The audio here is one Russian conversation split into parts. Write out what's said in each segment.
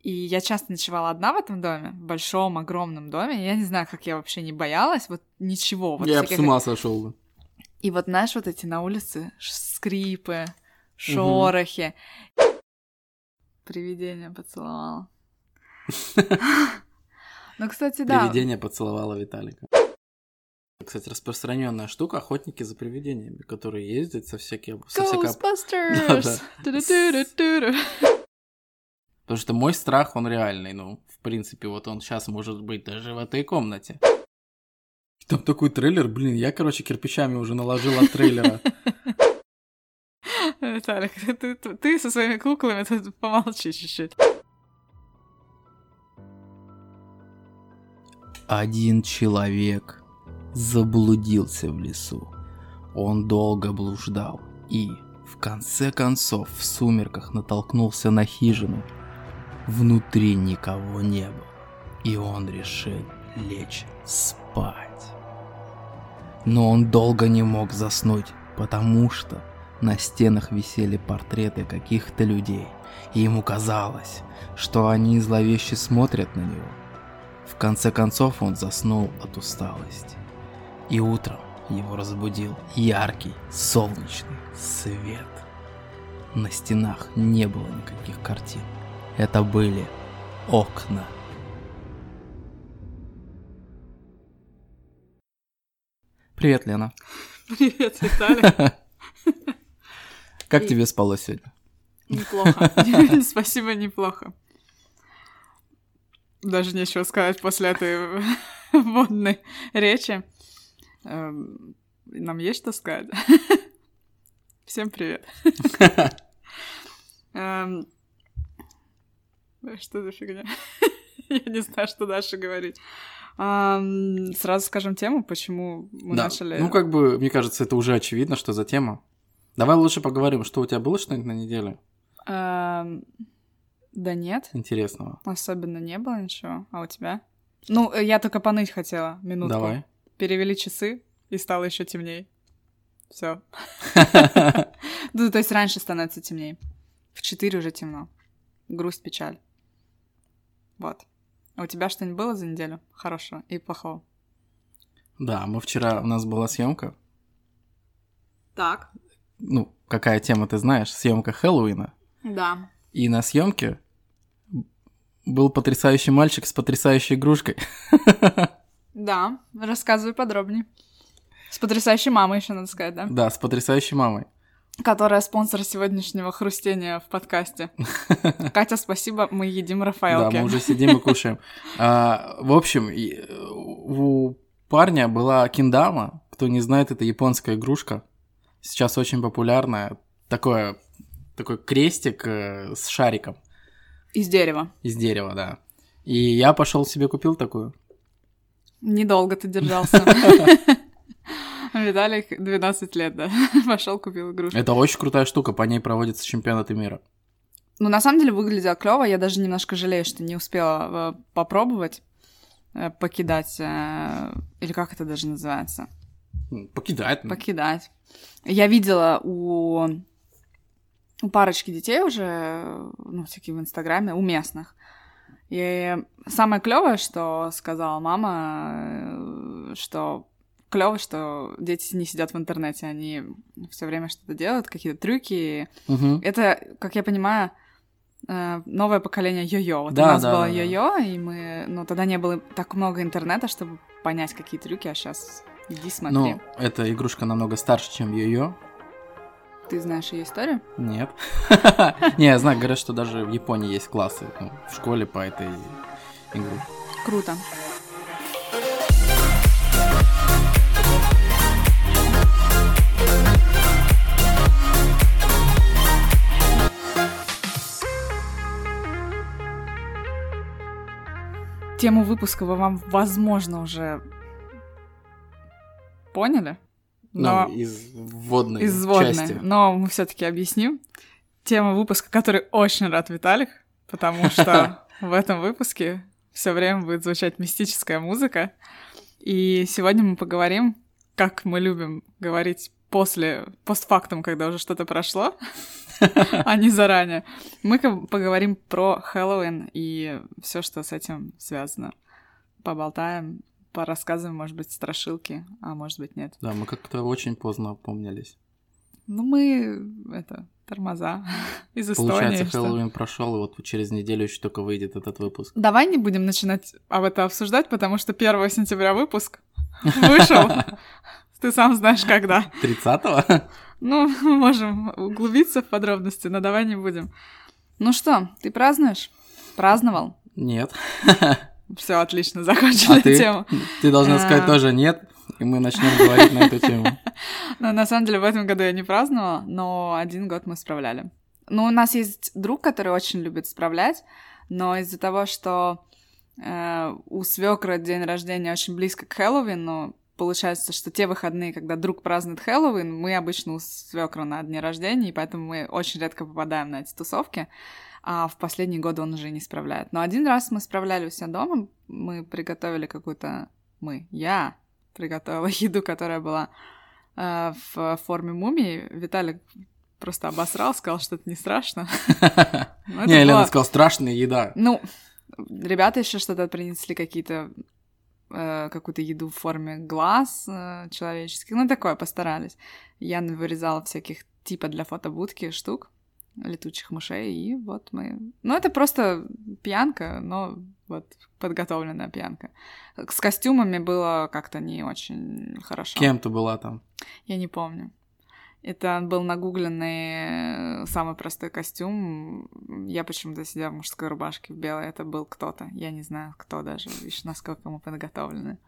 И я часто ночевала одна в этом доме, в большом, огромном доме. Я не знаю, как я вообще не боялась, вот ничего. Вот я бы с ума сошел бы. И вот, знаешь, вот эти на улице скрипы, шорохи. Привидение поцеловала. Ну, кстати, да. Привидение поцеловало Виталика. Кстати, распространенная штука охотники за привидениями, которые ездят со всякими... Со Ghostbusters! Потому что мой страх, он реальный. Ну, в принципе, вот он сейчас может быть даже в этой комнате. Там такой трейлер, блин, я, короче, кирпичами уже наложил от трейлера. Виталик, ты, со своими куклами тут помолчи чуть-чуть. Один человек заблудился в лесу. Он долго блуждал и, в конце концов, в сумерках натолкнулся на хижину. Внутри никого не было, и он решил лечь спать. Но он долго не мог заснуть, потому что на стенах висели портреты каких-то людей, и ему казалось, что они зловеще смотрят на него. В конце концов он заснул от усталости. И утром его разбудил яркий солнечный свет. На стенах не было никаких картин. Это были окна. Привет, Лена. Привет, Виталий. Как тебе спалось сегодня? Неплохо. Спасибо, неплохо. Даже нечего сказать после этой водной речи. Эм, нам есть что сказать? Всем привет. Что за фигня? Я не знаю, что дальше говорить. Сразу скажем тему, почему мы да. начали. Ну, как бы, мне кажется, это уже очевидно, что за тема. Давай лучше поговорим, что у тебя было что-нибудь на неделе? Да нет. Интересного. Особенно не было ничего. А у тебя? Ну, я только поныть хотела минутку. Давай. Перевели часы, и стало еще темней. Все. Ну, то есть раньше становится темней. В 4 уже темно. Грусть, печаль. Вот. А у тебя что-нибудь было за неделю? Хорошего и плохого? Да, мы вчера, у нас была съемка. Так. Ну, какая тема ты знаешь? Съемка Хэллоуина. Да. И на съемке был потрясающий мальчик с потрясающей игрушкой. Да, рассказывай подробнее. С потрясающей мамой еще надо сказать, да? Да, с потрясающей мамой. Которая спонсор сегодняшнего хрустения в подкасте. Катя, спасибо, мы едим Рафаэлки. Да, мы уже сидим и кушаем. А, в общем, у парня была киндама. Кто не знает, это японская игрушка. Сейчас очень популярная. Такое, такой крестик э, с шариком. Из дерева. Из дерева, да. И я пошел себе купил такую. Недолго ты держался. Виталик 12 лет, да. Пошел купил игрушку. Это очень крутая штука, по ней проводятся чемпионаты мира. Ну, на самом деле, выглядела клево. Я даже немножко жалею, что не успела э, попробовать э, покидать. Э, или как это даже называется? Покидать. Покидать. Я видела у, у парочки детей уже, ну, всякие в Инстаграме, у местных. И самое клевое, что сказала мама, что клево, что дети не сидят в интернете, они все время что-то делают, какие-то трюки. Угу. Это, как я понимаю, э, новое поколение йо-йо. Вот да, у нас да, было да, йо-йо, и мы, ну, тогда не было так много интернета, чтобы понять, какие трюки, а сейчас иди смотри. Ну, эта игрушка намного старше, чем йо-йо. Ты знаешь ее историю? Нет. Не, я знаю, говорят, что даже в Японии есть классы ну, в школе по этой игре. Круто. Тему выпуска вы вам, возможно, уже поняли. Но... Ну, из вводной из вводной. части. Но мы все таки объясним. Тема выпуска, который очень рад Виталик, потому что в этом выпуске все время будет звучать мистическая музыка. И сегодня мы поговорим, как мы любим говорить после, постфактум, когда уже что-то прошло, а не заранее. Мы поговорим про Хэллоуин и все, что с этим связано. Поболтаем, порассказываем, может быть, страшилки, а может быть, нет. Да, мы как-то очень поздно опомнились. Ну, мы, это, тормоза из Эстонии. Получается, Хэллоуин прошел, и вот через неделю еще только выйдет этот выпуск. Давай не будем начинать об этом обсуждать, потому что 1 сентября выпуск вышел. Ты сам знаешь, когда. 30-го? Ну, мы можем углубиться в подробности, но давай не будем. Ну что, ты празднуешь? Праздновал? Нет. Все, отлично, закончили а ты? тему. Ты должна сказать а. тоже нет, и мы начнем говорить на эту тему. Ну, на самом деле, в этом году я не праздновала, но один год мы справляли. Ну, у нас есть друг, который очень любит справлять, но из-за того, что э, у свекра день рождения очень близко к Хэллоуину, получается, что те выходные, когда друг празднует Хэллоуин, мы обычно у свекра на дне рождения, и поэтому мы очень редко попадаем на эти тусовки. А в последние годы он уже не справляет. Но один раз мы справляли у себя дома, мы приготовили какую-то... Мы, я приготовила еду, которая была э, в форме мумии. Виталик просто обосрал, сказал, что это не страшно. Не, Лена сказал, страшная еда. Ну, ребята еще что-то принесли, какие-то Э, какую-то еду в форме глаз э, человеческих. Ну, такое постарались. Я вырезала всяких типа для фотобудки штук, летучих мышей, и вот мы... Ну, это просто пьянка, но вот подготовленная пьянка. С костюмами было как-то не очень хорошо. Кем ты была там? Я не помню. Это был нагугленный э, самый простой костюм. Я почему-то сидела в мужской рубашке в белой. Это был кто-то. Я не знаю, кто даже. Видишь, насколько мы подготовлены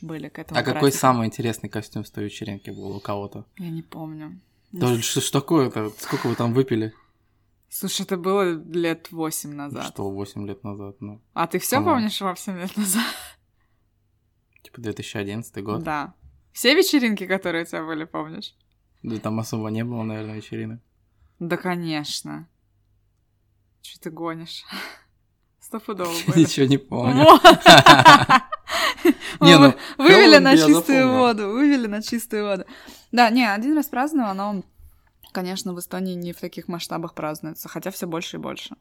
были к этому. А празднику. какой самый интересный костюм с той вечеринки был у кого-то? Я не помню. Да что ж такое-то? Сколько вы там выпили? Слушай, это было лет восемь назад. Что, восемь лет назад? Ну. А ты все помнишь восемь лет назад? Типа 2011 год? Да. Все вечеринки, которые у тебя были, помнишь? Да там особо не было, наверное, вечеринок. Да, конечно. Что ты гонишь? Стопудово были. Ничего не помню. Не, ну, вывели на чистую воду, вывели на чистую воду. Да, не, один раз праздновал, но, конечно, в Эстонии не в таких масштабах празднуется, хотя все больше и больше.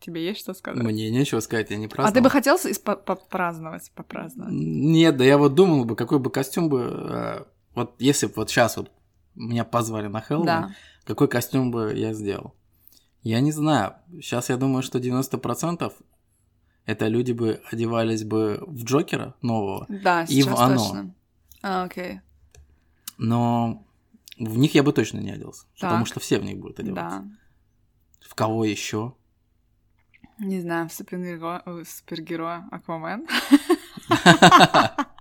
Тебе есть что сказать? Мне нечего сказать, я не праздновал. А ты бы хотел попраздновать, попраздновать? Нет, да я вот думал бы, какой бы костюм бы э, вот если бы вот сейчас вот меня позвали на Хэллоуин, да. какой костюм бы я сделал? Я не знаю. Сейчас я думаю, что 90% это люди бы одевались бы в Джокера нового да, и в Оно. Точно. А, окей. Но в них я бы точно не оделся, так. потому что все в них будут одеваться. Да. В кого еще? Не знаю, в супергероя, супергероя Аквамен.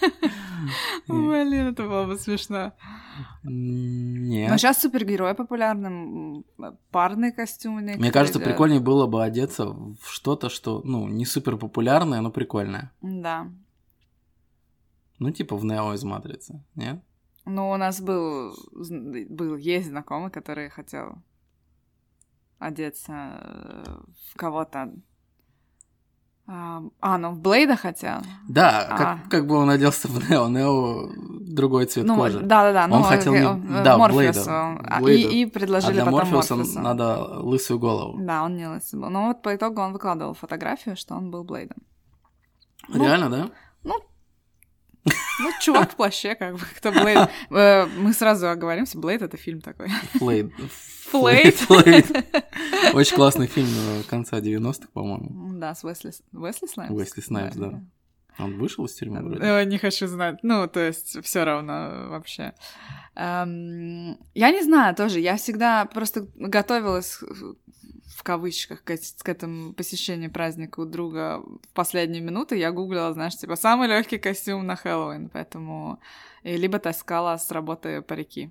Блин, это было бы смешно. Нет. Но сейчас супергерои популярны, парные костюмы. Мне кажется, прикольнее было бы одеться в что-то, что, ну, не супер популярное, но прикольное. Да. Ну, типа в Нео из Матрицы, нет? Ну, у нас был, был, есть знакомый, который хотел одеться э, в кого-то а, ну в Блейда хотел. Да, а. как, как бы он оделся в Нео, Нео другой цвет ну, кожи. Да, да, да. Он ну, хотел не... Э, да, Морфеуса. Блейда. Блейда. И, и предложили а для потом Морфеуса Морфеуса. надо лысую голову. Да, он не лысый был. Но вот по итогу он выкладывал фотографию, что он был Блейдом. Реально, ну, да? Ну, ну, чувак в плаще, как бы, кто Блейд. Э, мы сразу оговоримся, Блейд — это фильм такой. Блейд. Блейд. Очень классный фильм э, конца 90-х, по-моему. Да, с Уэсли, Уэсли Снайпс. Уэсли Снайпс, да. Он вышел из тюрьмы вроде? Э, не хочу знать. Ну, то есть, все равно вообще. Эм, я не знаю тоже. Я всегда просто готовилась в кавычках к, к этому посещению праздника у друга в последние минуты. Я гуглила, знаешь, типа самый легкий костюм на Хэллоуин, поэтому и либо таскала с работы парики.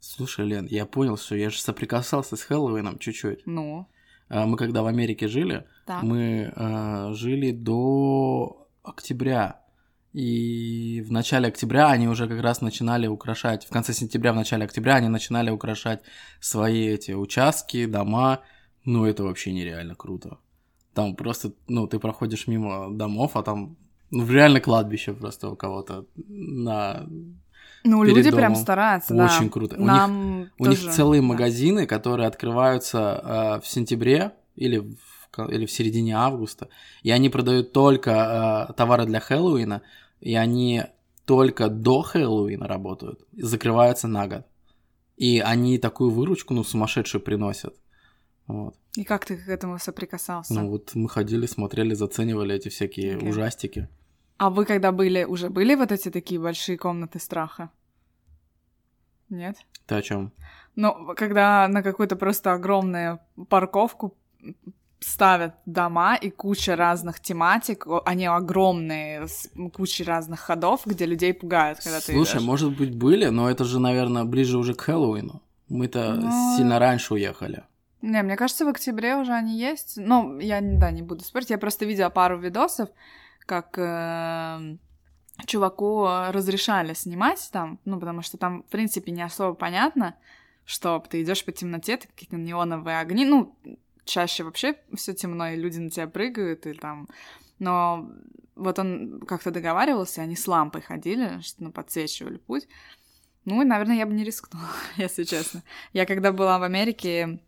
Слушай, Лен, я понял, что я же соприкасался с Хэллоуином чуть-чуть. Ну. А, мы когда в Америке жили, так. мы э, жили до октября. И в начале октября они уже как раз начинали украшать, в конце сентября, в начале октября они начинали украшать свои эти участки, дома. Ну, это вообще нереально круто. Там просто, ну, ты проходишь мимо домов, а там Ну, реально кладбище просто у кого-то на... Ну, перед люди прям домом. стараются, да. Очень круто. У них- Нам У них тоже, целые да. магазины, которые открываются э, в сентябре или в, или в середине августа, и они продают только э, товары для Хэллоуина, и они только до Хэллоуина работают, и закрываются на год. И они такую выручку, ну, сумасшедшую приносят. Вот. И как ты к этому соприкасался? Ну, вот мы ходили, смотрели, заценивали эти всякие Окей. ужастики. А вы когда были, уже были вот эти такие большие комнаты страха? Нет? Ты о чем? Ну, когда на какую-то просто огромную парковку ставят дома и куча разных тематик, они огромные, с кучей разных ходов, где людей пугают, когда ты Слушай, может быть, были, но это же, наверное, ближе уже к Хэллоуину. Мы-то Ну, сильно раньше уехали. Не, мне кажется, в октябре уже они есть. Ну, я, да, не буду спорить. Я просто видела пару видосов, как э, чуваку разрешали снимать там, ну, потому что там, в принципе, не особо понятно, что ты идешь по темноте, какие-то неоновые огни, ну, чаще вообще все темно, и люди на тебя прыгают, и там... Но вот он как-то договаривался, они с лампой ходили, что, ну, подсвечивали путь. Ну, и, наверное, я бы не рискнула, если честно. Я когда была в Америке,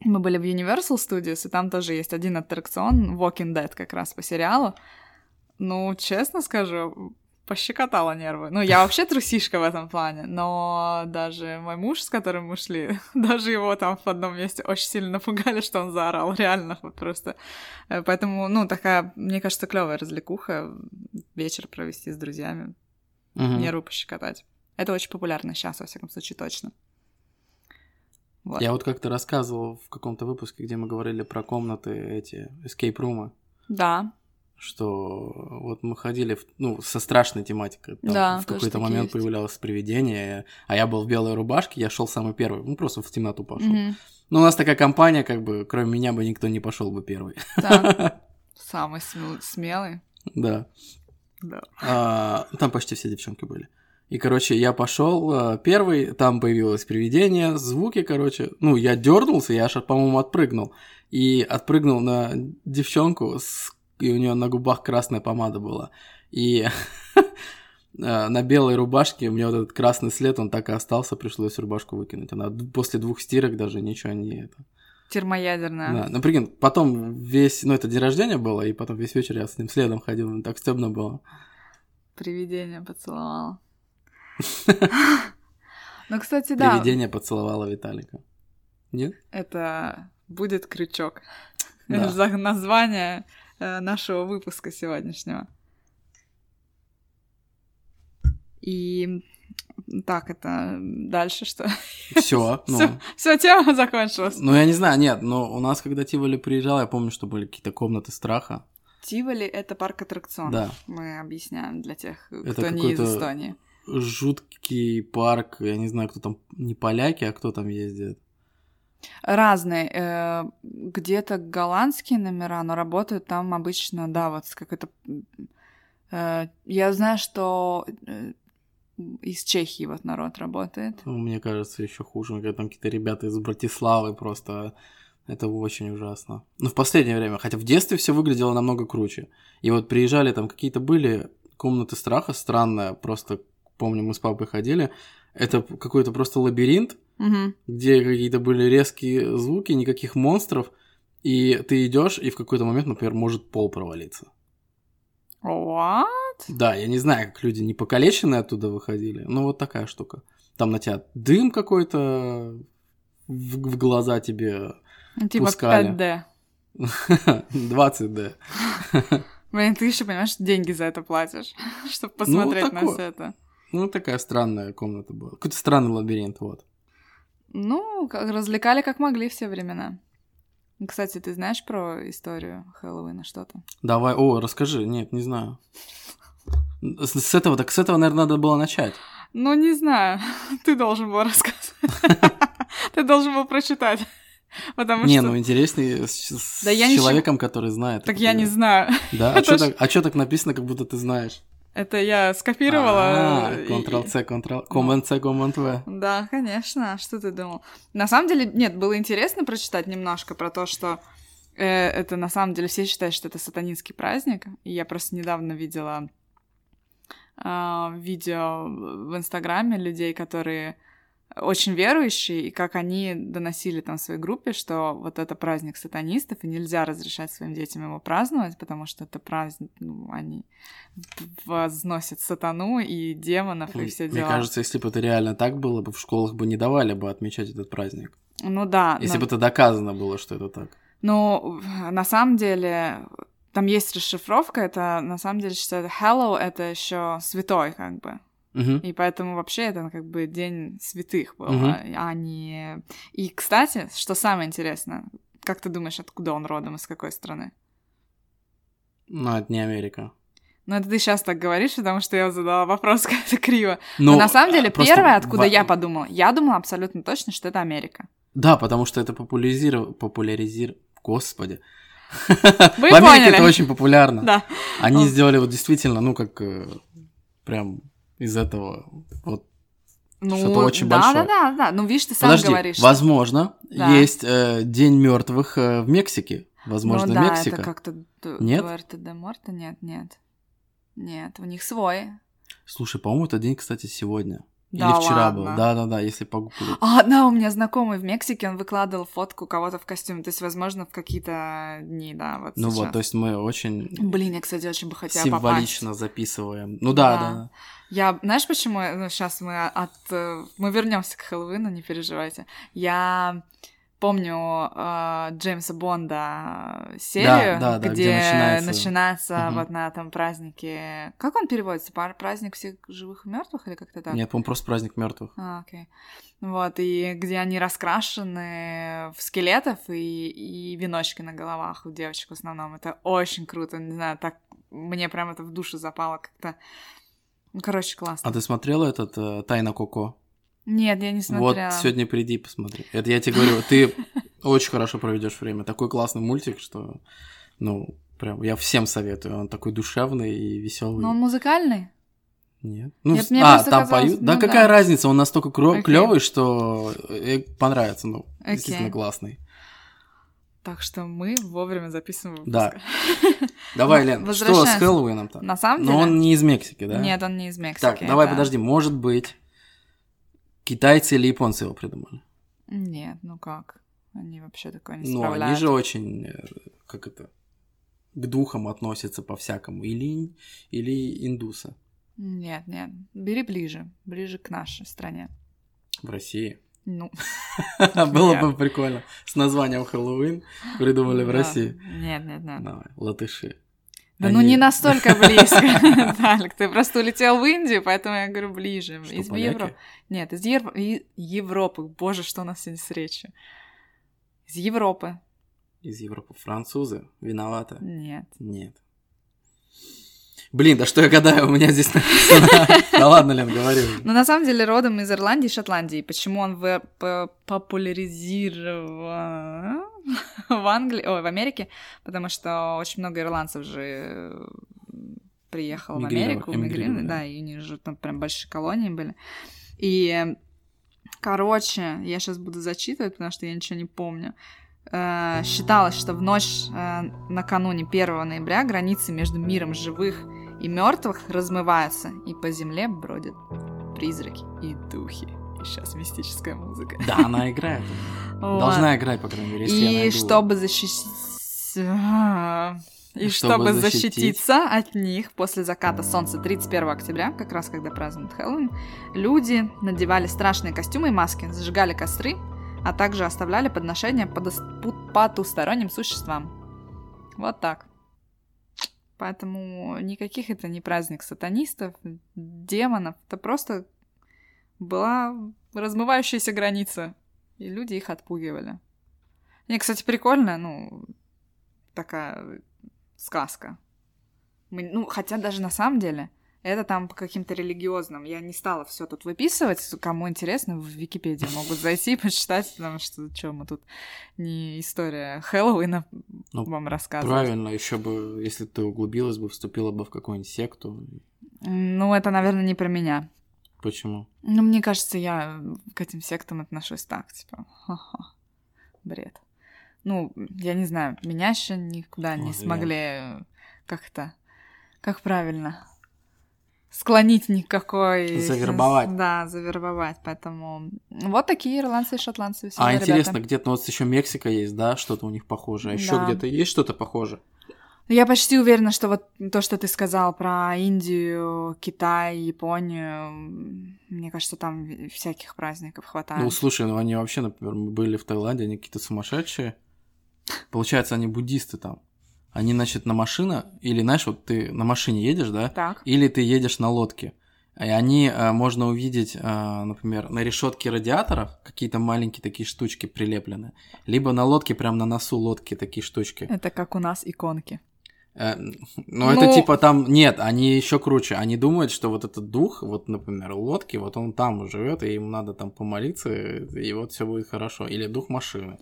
мы были в Universal Studios, и там тоже есть один аттракцион, Walking Dead как раз по сериалу. Ну, честно скажу, пощекотала нервы. Ну, я вообще трусишка в этом плане, но даже мой муж, с которым мы шли, даже его там в одном месте очень сильно напугали, что он заорал, реально просто. Э, Поэтому, ну, такая, мне кажется, клевая развлекуха, вечер провести с друзьями, Мгм. нервы пощекотать. Это очень популярно сейчас, во всяком случае, точно. Вот. Я вот как-то рассказывал в каком-то выпуске, где мы говорили про комнаты эти, escape румы, Да, что вот мы ходили, в- ну, со страшной тематикой. Там Да, в какой-то момент есть. появлялось привидение, а я был в белой рубашке, я шел самый первый, ну, просто в темноту пошел. Мгм. Ну, у нас такая компания, как бы, кроме меня бы никто не пошел бы первый. Да. Самый смел- смелый. Да. Да. А, там почти все девчонки были. И, короче, я пошел первый, там появилось привидение, звуки, короче. Ну, я дернулся, я аж, по-моему, отпрыгнул. И отпрыгнул на девчонку, с- и у нее на губах красная помада была. И э, на белой рубашке у меня вот этот красный след, он так и остался, пришлось рубашку выкинуть. Она после двух стирок даже ничего не... Это... Термоядерная. Да. Ну, прикинь, потом весь... Ну, это день рождения было, и потом весь вечер я с ним следом ходил, так стебно было. Привидение поцеловала. Ну, кстати, да, Привидение поцеловало Виталика. Нет? это будет крючок. Название нашего выпуска сегодняшнего. И так, это дальше что? Все. Ну, все, тема закончилась. ну, я не знаю, нет, но у нас, когда Тиволи приезжал, я помню, что были какие-то комнаты страха. Тиволи — это парк аттракционов. Да. Мы объясняем для тех, Это кто не из Эстонии. Жуткий парк, я не знаю, кто там, не поляки, а кто там ездит. Разные. э, Где-то голландские номера, но работают там обычно, да, вот с какой-то... э, Я знаю, что э, из Чехии вот народ работает. Ну, Мне кажется, еще хуже, когда там какие-то ребята из Братиславы просто... Это очень ужасно. Ну, в последнее время, хотя в детстве все выглядело намного круче. И вот приезжали там какие-то были комнаты страха, странная, просто помню, мы с папой ходили. Это какой-то просто лабиринт, Мгм. где какие-то были резкие звуки, никаких монстров, и ты идешь, и в какой-то момент, например, может пол провалиться. What? Да, я не знаю, как люди не покалеченные оттуда выходили, но вот такая штука. Там на тебя дым какой-то в, в глаза тебе Ну, Типа Пускали. 5D. 20D. Блин, ты еще, понимаешь, деньги за это платишь, чтобы посмотреть на такое. все это. Ну, такая странная комната была. Какой-то странный лабиринт, вот. Ну, развлекали как могли все времена. Кстати, ты знаешь про историю Хэллоуина что-то? Давай, о, расскажи. Нет, не знаю. С, с этого, так с этого, наверное, надо было начать. Ну, не знаю. Ты должен был рассказать. Ты должен был прочитать. Потому не, что... ну интереснее с, с Да я не человеком, который знает. Так я не знаю. Да? А что так, а так написано, как будто ты знаешь? Это я скопировала. А, и- Ctrl-C, Ctrl... Command-C, Command-V. Да, конечно. А Что ты думал? На самом деле, нет, было интересно прочитать немножко про то, что Э, это на самом деле все считают, что это сатанинский праздник. И я просто недавно видела э, видео в Инстаграме людей, которые очень верующие, и как они доносили там своей группе, что вот это праздник сатанистов, и нельзя разрешать своим детям его праздновать, потому что это праздник, ну, они возносят сатану и демонов, и все дела. Мне кажется, если бы это реально так было бы, в школах бы не давали бы отмечать этот праздник. Ну да. Если но... бы это доказано было, что это так. Ну, на самом деле, там есть расшифровка, это на самом деле считается Hello, это еще святой, как бы. Мгм. И поэтому вообще это как бы день святых был, Мгм. а- не... И, кстати, что самое интересное, как ты думаешь, откуда он родом, из какой страны? Ну, это не Америка. Ну, это ты сейчас так говоришь, потому что я задала вопрос как-то криво. Но, Но на самом деле, а, первое, откуда во- я подумала, я думала абсолютно точно, что это Америка. Да, потому что это популяризировал... Популяризир... Господи. Вы в Америке поняли. это очень популярно. Да. Они Он- сделали вот действительно, ну, как э, прям из этого вот Ну, Что-то очень да, большое. Да, да, да. Ну, видишь, ты сам Подожди, говоришь. возможно, Да. есть э, День мертвых в Мексике. Возможно, ну, да, Мексика. это как-то... Нет? Дуэрте де Морта? Нет, нет. Нет, у них свой. Слушай, по-моему, этот день, кстати, сегодня. Да Или вчера ладно? был. Да-да-да, если погуглить. А, да, у меня знакомый в Мексике, он выкладывал фотку кого-то в костюме. То есть, возможно, в какие-то дни, да, вот ну сейчас. вот, то есть мы очень Блин, я, кстати, очень бы хотела символично попасть. записываем. Ну да, Да. да. Да. Я, знаешь, почему? Ну, сейчас мы от... э, Мы вернемся к Хэллоуину, не переживайте. Я помню э, Джеймса Бонда серию, да, да, где где, начинается- начинается Мгм. вот на этом празднике... Как он переводится? Пар- Праздник всех живых и мертвых или как-то так? Нет, по-моему, просто праздник мертвых. А, окей. Вот, и где они раскрашены в скелетов и, и веночки на головах у девочек в основном. Это очень круто, не знаю, так мне прям это в душу запало как-то. Ну, короче, классно. А ты смотрела этот э, Тайна Коко? Нет, я не смотрела. Вот сегодня приди и посмотри. Это я тебе говорю, ты очень хорошо проведешь время. Такой классный мультик, что, ну, прям я всем советую. Он такой душевный и веселый. Но он музыкальный? Нет. Ну, Нет, а, там поют. Да ну какая да. разница? Он настолько клевый, что э, понравится. Ну, Окей. действительно классный. Так что мы вовремя записываем выпуск. Да. Давай, Ну, Лен, что с возвращаемся. Хэллоуином-то? На самом деле? Но он не из Мексики, да? Нет, он не из Мексики. Так, давай, это- подожди, может быть, китайцы или японцы его придумали? Нет, ну как? Они вообще такое не Ну, они справляют. же очень, э, как это, к духам относятся по-всякому. Или, или индусы Нет, нет. Бери ближе. Ближе к нашей стране. в России. Ну, Было бы прикольно. С названием Хэллоуин придумали в. России. Нет, нет, нет. Давай, латыши. Да ну не настолько близко, Талик. Ты просто улетел в Индию, поэтому я говорю ближе. Что, Из? Европы. Нет, из Ев- Европы. Боже, что у нас сегодня с речью. Из Европы. Из Европы. Французы. Виноваты. Нет. Нет. Блин, да что я гадаю, у меня здесь написано. Да ладно, Лен, говори. Но на самом деле родом из Ирландии и Шотландии. Почему он в- п- популяризирован в Англии, ой, в Америке? Потому что очень много ирландцев же э, приехало в Америку, эмигрировали, мигрировали, да. да, и у них же там прям большие колонии были. И, короче, я сейчас буду зачитывать, потому что я ничего не помню. Э, Считалось, что в ночь э, накануне 1 ноября границы между миром живых и мертвых размываются, и по земле бродят призраки и духи. И сейчас мистическая музыка. Да, она играет. Должна играть, по крайней мере, если я И чтобы защитить... И Чтобы чтобы защитить. защититься от них после заката солнца 31 октября, как раз когда празднуют Хэллоуин, люди надевали страшные костюмы и маски, зажигали костры, а также оставляли подношения пу- потусторонним существам. Вот так. Поэтому никаких это не праздник сатанистов, демонов. Это просто была размывающаяся граница. И люди их отпугивали. Мне, кстати, прикольно, ну, такая сказка. Мы- ну, хотя даже на самом деле это там по каким-то религиозным. Я не стала все тут выписывать. Кому интересно, в Википедии могут зайти и почитать, потому что что мы тут не история Хэллоуина Ну, вам рассказывать. Правильно, еще бы, если ты углубилась бы, вступила бы в какую-нибудь секту. Ну, это, наверное, не про меня. Почему? Ну, мне кажется, я к этим сектам отношусь так, типа, ха-ха, бред. ну, я не знаю, меня еще никуда не Ой, смогли э, как-то, как правильно, склонить никакой... Завербовать. Да, завербовать, поэтому вот такие ирландцы и шотландцы А веселые интересно, ребята. где-то ну, вот еще Мексика есть, да, что-то у них похожее. А еще Да. где-то есть что-то похожее? Я почти уверена, что вот то, что ты сказал про Индию, Китай, Японию, мне кажется, там всяких праздников хватает. Ну, слушай, ну они вообще, например, мы были в Таиланде, они какие-то сумасшедшие. Получается, они буддисты там. Они, значит, на машина, или, знаешь, вот ты на машине едешь, да, Так. или ты едешь на лодке. И они, э, можно увидеть, э, например, на решетке радиаторов какие-то маленькие такие штучки прилеплены. Либо на лодке, прям на носу лодки такие штучки. Это как у нас иконки. Э, Ну, это Ну- типа там... Нет, они еще круче. Они думают, что вот этот дух, вот, например, лодки, вот он там живет, и ему надо там помолиться, и вот все будет хорошо. Или дух машины.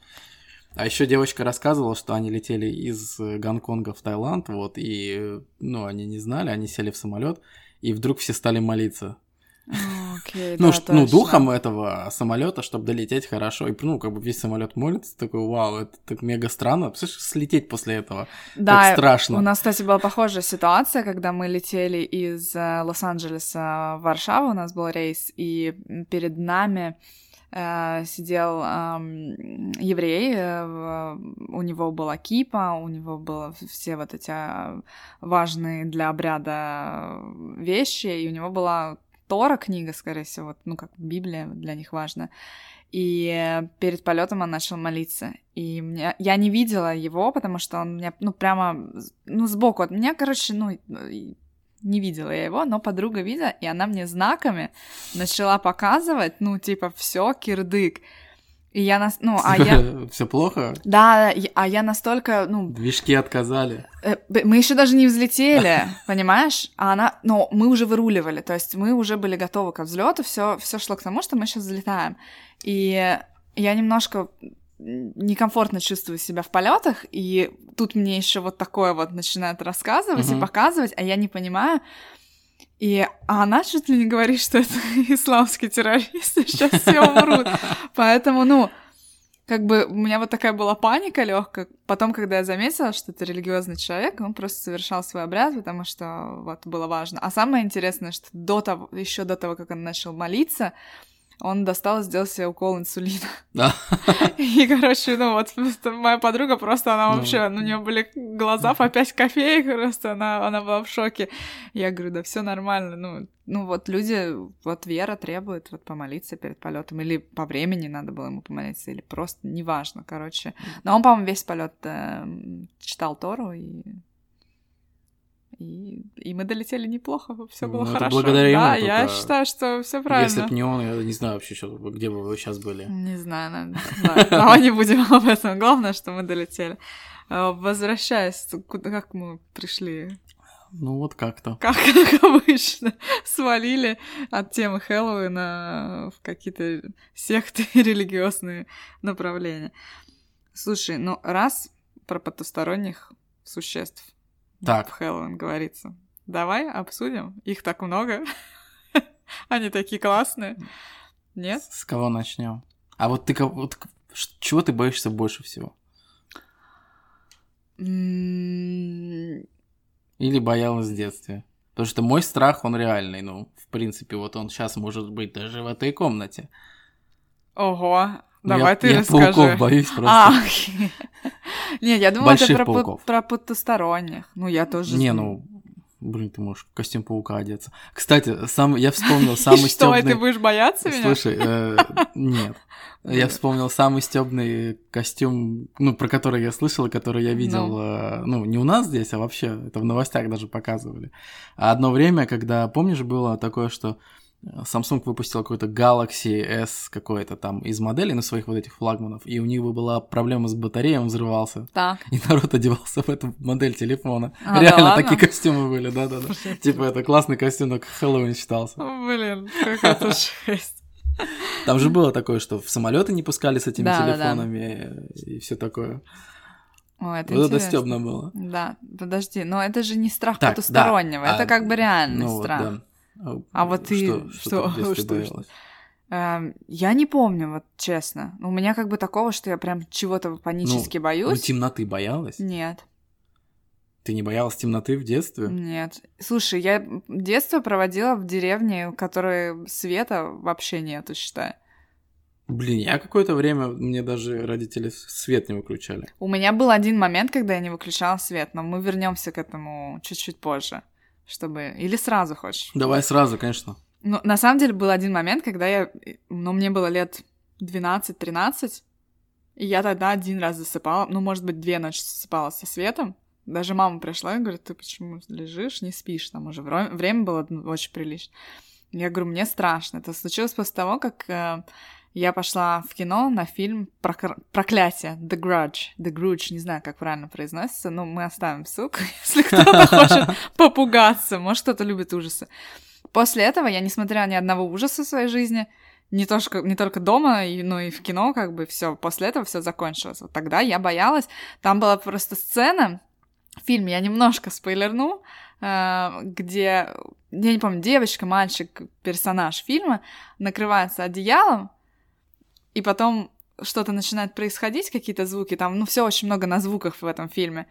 А еще девочка рассказывала, что они летели из э, Гонконга в Таиланд, вот, и, э, ну, они не знали, они сели в самолет, и вдруг все стали молиться. Окей, Ну, да, ш- ну, духом этого самолета, чтобы долететь хорошо. И, ну, как бы весь самолет молится, такой, вау, это так мега странно. Представляешь, слететь после этого. Да, так страшно. у нас, кстати, была похожая ситуация, когда мы летели из э, Лос-Анджелеса в Варшаву, у нас был рейс, и перед нами сидел эм, еврей, э, у него была кипа, у него было все вот эти э, важные для обряда вещи, и у него была Тора книга, скорее всего, ну как Библия для них важна. И э, перед полетом он начал молиться. И мне... я не видела его, потому что он меня, ну, прямо, ну, сбоку от меня, короче, ну, не видела я его, но подруга видела, и она мне знаками начала показывать, ну, типа, все, кирдык. И я нас, ну, а я... Все плохо? Да, а я настолько, ну, Движки отказали. Э, Мы еще даже не взлетели, понимаешь? А она, но мы уже выруливали, то есть мы уже были готовы к взлету, все, все шло к тому, что мы сейчас взлетаем. И я немножко некомфортно чувствую себя в полетах, и тут мне еще вот такое вот начинают рассказывать Мгм. и показывать, а я не понимаю. И а она чуть ли не говорит, что это исламские террористы, сейчас все умрут. Поэтому, ну, как бы у меня вот такая была паника легкая. Потом, когда я заметила, что это религиозный человек, он просто совершал свой обряд, потому что вот было важно. А самое интересное, что до того, еще до того, как он начал молиться, он достал сделал себе укол инсулина. Да. И, короче, ну вот моя подруга просто, она Ну. вообще, ну, у нее были глаза по 5 копеек, просто она, она была в шоке. Я говорю, да все нормально, ну, ну вот люди, вот вера требует вот помолиться перед полетом, или по времени надо было ему помолиться, или просто, неважно, короче. Но он, по-моему, весь полет читал Тору, и и, и мы долетели неплохо, все было Ну, хорошо. благодаря ему да, я только. считаю, что все правильно. Если бы не он, я не знаю вообще, что, где бы вы сейчас были. Не знаю, наверное. Да, давай не будем об этом. Главное, что мы долетели. А, Возвращаясь, куда, как мы пришли? Ну, вот как-то. Как, как обычно, свалили от темы Хэллоуина в какие-то секты и религиозные направления. Слушай, ну раз про потусторонних существ Так. в Хэллоуин говорится, давай обсудим. Их так много. Они такие классные. Нет? С кого начнем? А вот ты вот чего ты боишься больше всего? Или боялась в детстве? Потому что мой страх, он реальный. Ну, в принципе, вот он сейчас может быть даже в этой комнате. Ого, Ну, давай я, ты я расскажи. пауков боюсь просто. А, окей. Не, я думала, это Больших про, пу- пауков. про потусторонних. Ну, я тоже... Не, ну, блин, ты можешь в костюм паука одеться. Кстати, сам, я вспомнил самый Что, и ты стёбный... будешь бояться меня? Слушай, э, нет. Я вспомнил самый стебный костюм, ну, про который я слышал, и который я видел, Ну. э, ну, не у нас здесь, а вообще, это в новостях даже показывали. А одно время, когда, помнишь, было такое, что Samsung выпустил какой-то Galaxy S какой-то там из моделей, ну, своих вот этих флагманов, и у них была проблема с батареей, он взрывался. Так. И народ одевался в эту модель телефона. А, да Реально ладно? такие костюмы были, да-да-да. Типа это классный костюм, но Хэллоуин считался. Блин, какая-то жесть. Там же было такое, что в самолеты не пускали с этими Да, да, да. телефонами и все такое. Ой, это Вот это интересно. стебно было. Да, подожди, но это же не страх Так, потустороннего, да. это А, как бы реальный Ну вот, страх. да. А вот ты что, что- что, что- боялась? Эм, я не помню, вот честно. У меня как бы такого, что я прям чего-то панически Ну, боюсь. темноты боялась? Нет, Ты не боялась темноты в детстве? нет. Слушай, я детство проводила в деревне, в которой света вообще нету, считай. Блин, я какое-то время, мне даже родители свет не выключали. У меня был один момент, когда я не выключала свет, но мы вернемся к этому чуть-чуть позже, чтобы... Или сразу хочешь? Давай сразу, конечно. Ну, на самом деле, был один момент, когда я... Ну, мне было лет 12-13, и я тогда один раз засыпала, ну, может быть, две ночи засыпала со светом. Даже мама пришла и говорит, ты почему лежишь, не спишь? Там уже время было ну, очень прилично. Я говорю, мне страшно. Это случилось после того, как э, я пошла в кино на фильм «Прокр- «Проклятие» The Grudge. The Grudge, не знаю, как правильно произносится, но мы оставим ссылку, если кто-то хочет попугаться. Может, кто-то любит ужасы. После этого я не смотрела ни одного ужаса в своей жизни, не, то, что, не только дома, но и в кино, как бы все. После этого все закончилось. Вот тогда я боялась. Там была просто сцена, фильм, я немножко спойлерну, э, где, я не помню, девочка, мальчик, персонаж фильма накрывается одеялом, и потом что-то начинает происходить, какие-то звуки, там, ну, все очень много на звуках в этом фильме.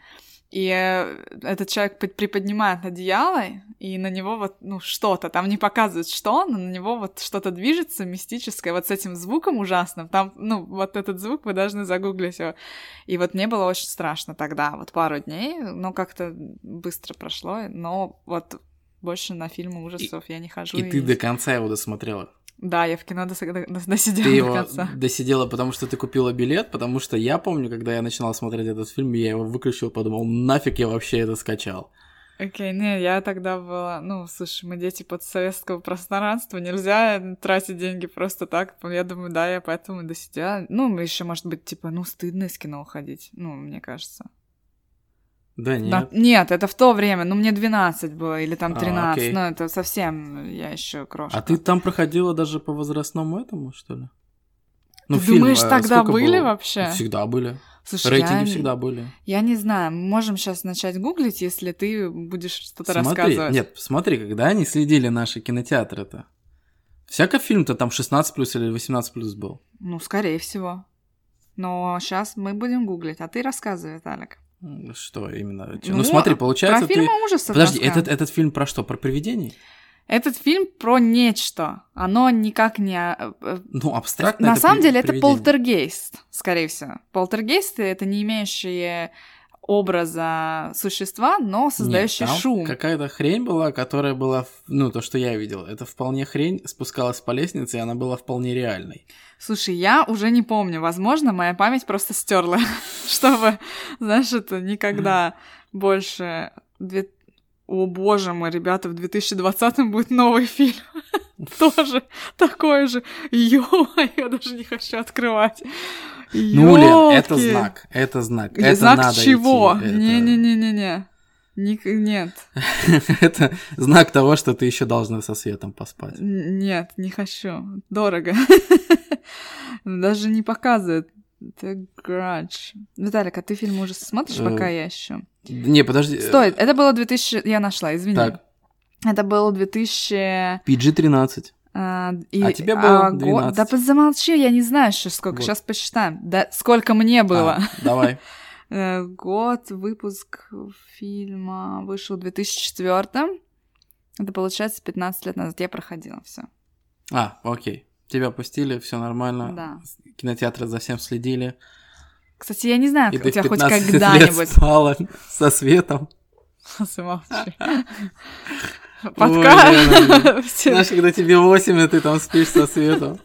И э, этот человек под- приподнимает одеяло, и на него вот, ну, что-то, там не показывают что, но на него вот что-то движется мистическое, вот с этим звуком ужасным, там, ну, вот этот звук вы должны загуглить его. И вот мне было очень страшно тогда, вот пару дней, но как-то быстро прошло, но вот больше на фильмы ужасов я не хожу. И ты не- до конца его досмотрела. Да, я в кино дос- до- до- досидела Ты до конца. досидела, потому что ты купила билет, потому что я помню, когда я начинал смотреть этот фильм, я его выключил, подумал, нафиг я вообще это скачал. Окей, не, я тогда была... Ну, слушай, мы дети подсоветского пространства, нельзя тратить деньги просто так. Я думаю, да, я поэтому досидела. Ну, еще, может быть, типа, ну, стыдно из кино уходить. Ну, мне кажется. Да нет. Да, нет, это в то время, ну, мне 12 было, или там А, 13, окей. ну, это совсем, я еще крошка. А ты там проходила даже по возрастному этому, что ли? Ну, Ты думаешь, э, тогда были было? вообще? Всегда были. Слушай, Рейтинги я, всегда были. я не знаю, мы можем сейчас начать гуглить, если ты будешь что-то рассказывать. нет, смотри, когда они следили наши кинотеатры-то, всяко фильм-то там 16 плюс или 18 плюс был. Ну, скорее всего. Но сейчас мы будем гуглить, а ты рассказывай, Виталик. Что именно? Ну, Ну, смотри, Про получается, ты... фильмы ужасов Подожди, этот, этот фильм про что? Про привидений? Этот фильм про нечто. Оно никак не... э, э, Ну, абстрактно На это самом при- деле это привидение. полтергейст, скорее всего. Полтергейсты — это не имеющие образа существа, но создающие Нет, шум. какая-то хрень была, которая была, ну, то, что я видел. Это вполне хрень спускалась по лестнице, и она была вполне реальной. Слушай, я уже не помню. Возможно, моя память просто стерла, чтобы, знаешь, это никогда больше... О боже мой, ребята, в 2020 будет новый фильм. Тоже такой же. Ё, я даже не хочу открывать. Ну, Лен, это знак, это знак. Это знак чего? Не-не-не-не-не. Ник- Нет, Это знак того, что ты еще должна со светом поспать. Нет, не хочу. Дорого. Даже не показывает. The Grudge. Виталик, а ты фильм уже смотришь, Э, пока я ищу? Не, подожди. э, Стоит. Это было 2000... Я нашла, извини. Так, Это было 2000... PG-13. а, и- А тебе было а, год- 12. Да замолчи, я не знаю еще сколько. Вот. Сейчас посчитаем. Да, сколько мне было. А, давай. Э, Год, выпуск фильма вышел в 2004 Это получается 15 лет назад. Я проходила все. А, окей. Тебя пустили, все нормально. Да. Кинотеатры за всем следили. Кстати, я не знаю, И у тебя хоть 15 лет когда-нибудь... спала со светом. Замолчи. Подкаст. Знаешь, когда тебе 8, и ты там спишь со светом.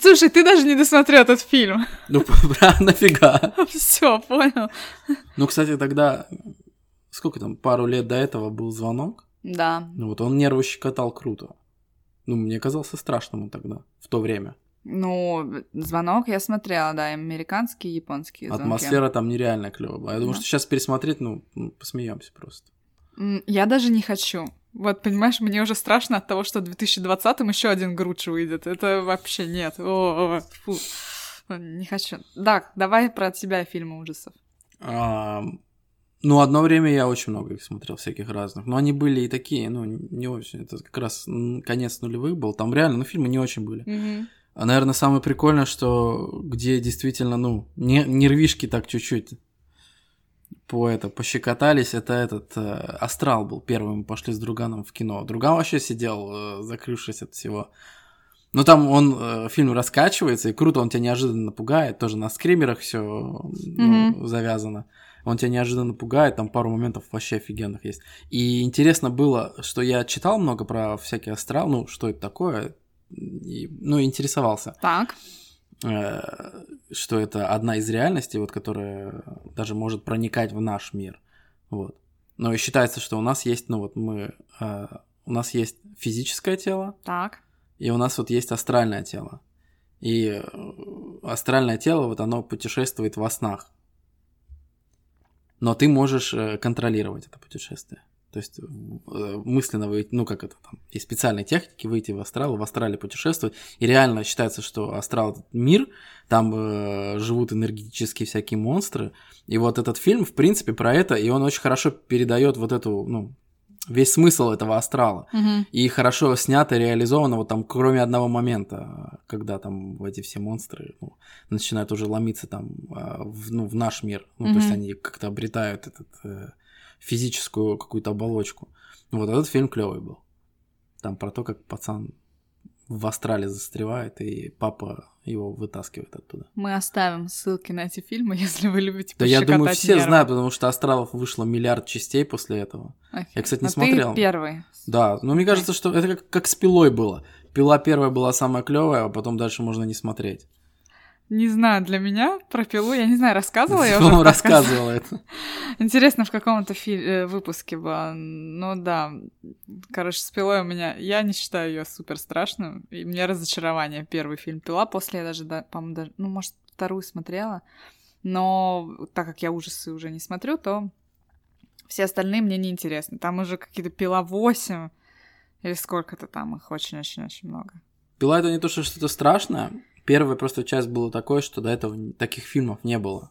Слушай, ты даже не досмотрел этот фильм. Ну, бра, нафига? Все, понял. Ну, кстати, тогда... Сколько там, пару лет до этого был звонок? Да. Ну, вот он нервы щекотал круто. Ну, мне казался страшным тогда, в то время. Ну, звонок я смотрела, да, американские и японские звонки. Атмосфера там нереально клевая была. Я думаю, Да. что сейчас пересмотреть, ну, посмеемся просто. Я даже не хочу. Вот, понимаешь, мне уже страшно от того, что в 2020-м еще один Грудж выйдет. Это вообще нет. О, фу. Не хочу. Да, давай про тебя фильмы ужасов. А, Ну, одно время я очень много их смотрел, всяких разных. Но они были и такие, ну, не очень. Это как раз конец нулевых был. Там реально, ну, фильмы не очень были. Мгм. А, наверное, самое прикольное, что где действительно, ну, не, нервишки так чуть-чуть по это пощекотались, это этот э, Астрал был первым, мы пошли с друганом в кино. Друган вообще сидел, э, закрывшись от всего. Ну, там он, э, фильм раскачивается, и круто, он тебя неожиданно пугает, тоже на скримерах все Мгм. завязано. Он тебя неожиданно пугает, там пару моментов вообще офигенных есть. И интересно было, что я читал много про всякий астрал, ну, что это такое, и, ну, интересовался, Так. Э, что это одна из реальностей, вот, которая даже может проникать в наш мир, вот. Но и считается, что у нас есть, ну, вот мы, э, у нас есть физическое тело, Так. и у нас вот есть астральное тело. И э, астральное тело, вот оно путешествует во снах. Но ты можешь э, контролировать это путешествие. То есть э, мысленно выйти, ну как это там, есть специальные техники выйти в астрал, в астрале путешествовать. И реально считается, что астрал мир, там э, живут энергетические всякие монстры. И вот этот фильм, в принципе, про это, и он очень хорошо передает вот эту, ну, весь смысл этого астрала. Мгм. И хорошо снято, реализовано, вот там, кроме одного момента, когда там эти все монстры ну, начинают уже ломиться там а, в, ну, в наш мир. Ну, то есть они как-то обретают этот, э, физическую какую-то оболочку. Вот этот фильм клевый был. Там про то, как пацан в астрале застревает, и папа его вытаскивает оттуда. Мы оставим ссылки на эти фильмы, если вы любите Да я думаю, все нервы. знают, потому что «Астралов» вышло миллиард частей после этого. Окей. Я, кстати, не Но смотрел. ты первый. Да, но мне кажется, что это как, как с пилой было. Пила первая была самая клевая, а потом дальше можно не смотреть. Не знаю, для меня про пилу, я не знаю, рассказывала я уже. подкасте? рассказывала это. Интересно, в каком-то фи- э, выпуске было. Ну да. Короче, с пилой у меня. Я не считаю ее супер страшным. И мне разочарование первый фильм Пила. После я даже, да, по-моему, даже, ну, может, вторую смотрела. Но так как я ужасы уже не смотрю, то все остальные мне не интересны. Там уже какие-то пила 8 или сколько-то там их очень-очень-очень много. Пила это не то, что что-то страшное. Первая просто часть была такой, что до этого таких фильмов не было.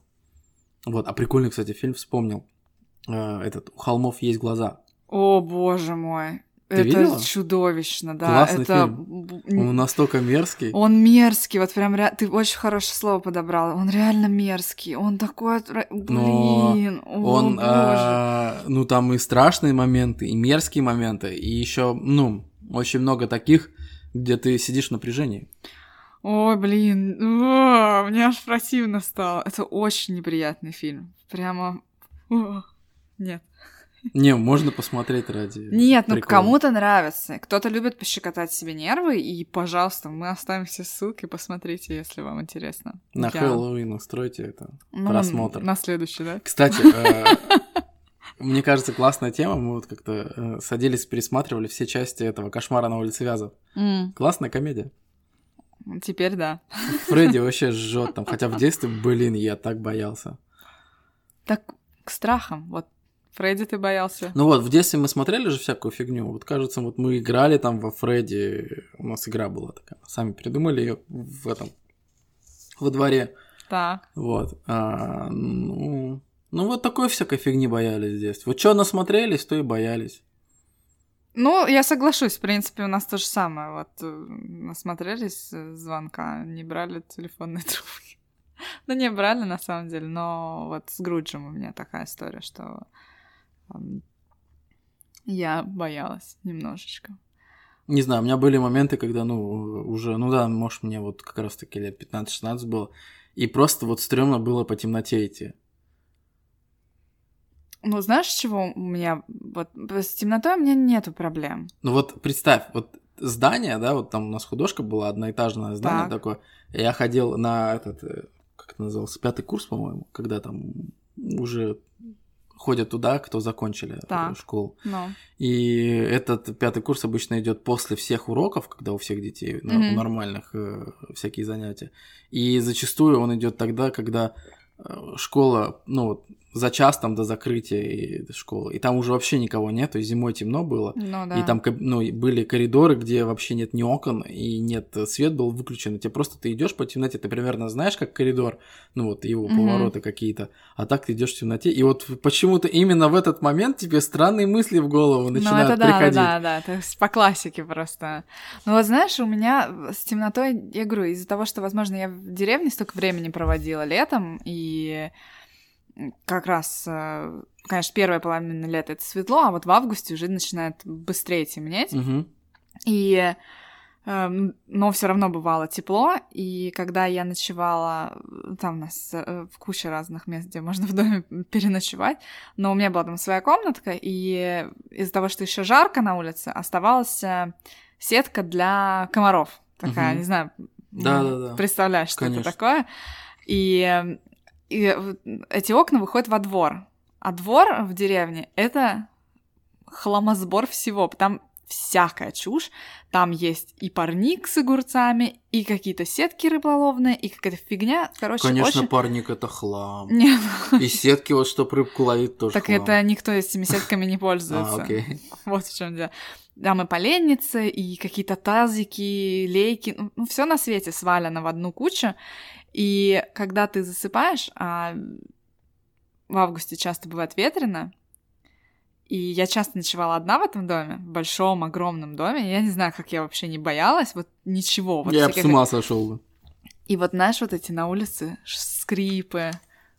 Вот, а прикольный, кстати, фильм вспомнил. Э, Этот «У холмов есть глаза». О, боже мой. Ты это видела? чудовищно, да. Классный это фильм. Он настолько мерзкий. Он мерзкий, вот прям ре- ты очень хорошее слово подобрал. Он реально мерзкий. Он такой отвра- Но блин, о, Он, боже. а, ну, там и страшные моменты, и мерзкие моменты, и еще, ну, очень много таких, где ты сидишь в напряжении. Ой, блин, о, мне аж противно стало. Это очень неприятный фильм. Прямо. о, Нет. Не, можно посмотреть ради. Нет, ну кому-то нравится. Кто-то любит пощекотать себе нервы, и, пожалуйста, мы оставим все ссылки, посмотрите, если вам интересно. На Я- Хэллоуин устройте это. Ну, просмотр. На следующий, да? Кстати, э, мне кажется, классная тема. Мы вот как-то э, садились, пересматривали все части этого «Кошмара на улице Вязов». Классная комедия. Теперь да. Фредди вообще жжет там. Хотя в детстве, блин, я так боялся. Так, к страхам. Вот Фредди ты боялся. Ну вот, в детстве мы смотрели же всякую фигню. Вот кажется, вот мы играли там во Фредди. У нас игра была такая. Сами придумали ее в этом во дворе. Так. Вот. А, ну, ну, вот такой всякой фигни боялись детстве. Вот что насмотрелись, то и боялись. Ну, я соглашусь, в принципе, у нас то же самое. Вот э, насмотрелись э, звонка, не брали телефонные трубки. Ну, не брали, на самом деле, но вот с Груджем у меня такая история, что я боялась немножечко. Не знаю, у меня были моменты, когда, ну, уже, ну да, может, мне вот как раз-таки лет 15-16 было, и просто вот стрёмно было по темноте идти. Ну, знаешь, чего у меня... Вот с темнотой у меня нету проблем. Ну вот представь, вот здание, да, вот там у нас художка была, одноэтажное здание Так. такое. Я ходил на этот, э, как это назывался, пятый курс, по-моему, когда там уже ходят туда, кто закончили э, Так. школу. Ну, И этот пятый курс обычно идет после всех уроков, когда у всех детей ну, Мгм. нормальных э, всякие занятия. И зачастую он идет тогда, когда э, школа, ну вот за час там до закрытия школы. И там уже вообще никого нет, то есть зимой темно было. Ну да. И там ну, были коридоры, где вообще нет ни окон, и нет, свет был выключен. И тебе просто ты идешь по темноте, ты примерно знаешь, как коридор, ну вот его Мгм. повороты какие-то, а так ты идешь в темноте. И вот почему-то именно в этот момент тебе странные мысли в голову Ну, начинают это да, приходить. да, да, это с- по классике просто. Ну, вот знаешь, у меня с темнотой, я говорю, из-за того, что, возможно, я в деревне столько времени проводила летом, и как раз, э, конечно, первая половина лета это светло, а вот в августе уже начинает быстрее темнеть. Мгм. И эм, но все равно бывало тепло, и когда я ночевала, э, там у нас э, в куче разных мест, где можно в доме переночевать, но у меня была там своя комнатка, и из-за того, что еще жарко на улице, оставалась сетка для комаров. Такая, Мгм. не знаю, Да-да-да. представляешь, что Конечно. это такое. И, э, и эти окна выходят во двор. А двор в деревне — это хламосбор всего. Там всякая чушь. Там есть и парник с огурцами, и какие-то сетки рыболовные, и какая-то фигня. Короче, Конечно, очень... парник это хлам. Не, И сетки, вот чтоб рыбку ловить, тоже так хлам. это никто этими сетками не пользуется. А, окей. Вот в чем дело. Там и поленницы, и какие-то тазики, лейки, ну, все на свете свалено в одну кучу. И когда ты засыпаешь, а в августе часто бывает ветрено, и я часто ночевала одна в этом доме, в большом, огромном доме. Я не знаю, как я вообще не боялась, вот ничего. Вот Я бы с ума сошел бы. и вот знаешь, вот эти на улице скрипы,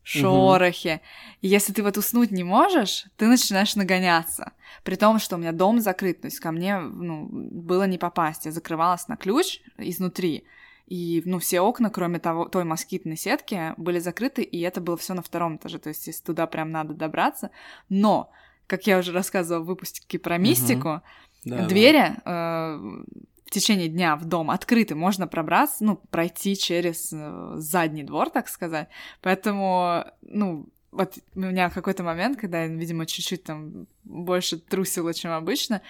шорохи. И если ты вот уснуть не можешь, ты начинаешь нагоняться. При том, что у меня дом закрыт, то есть ко мне ну, было не попасть. Я закрывалась на ключ изнутри. И ну, все окна, кроме того, той москитной сетки, были закрыты, и это было все на втором этаже. То есть, если туда прям надо добраться. Но, как я уже рассказывала в выпуске про мистику, Да, Двери э, в течение дня в дом открыты, можно пробраться, ну, пройти через э, задний двор, так сказать. Поэтому, ну, вот у меня какой-то момент, когда я, видимо, чуть-чуть там больше трусила, чем обычно,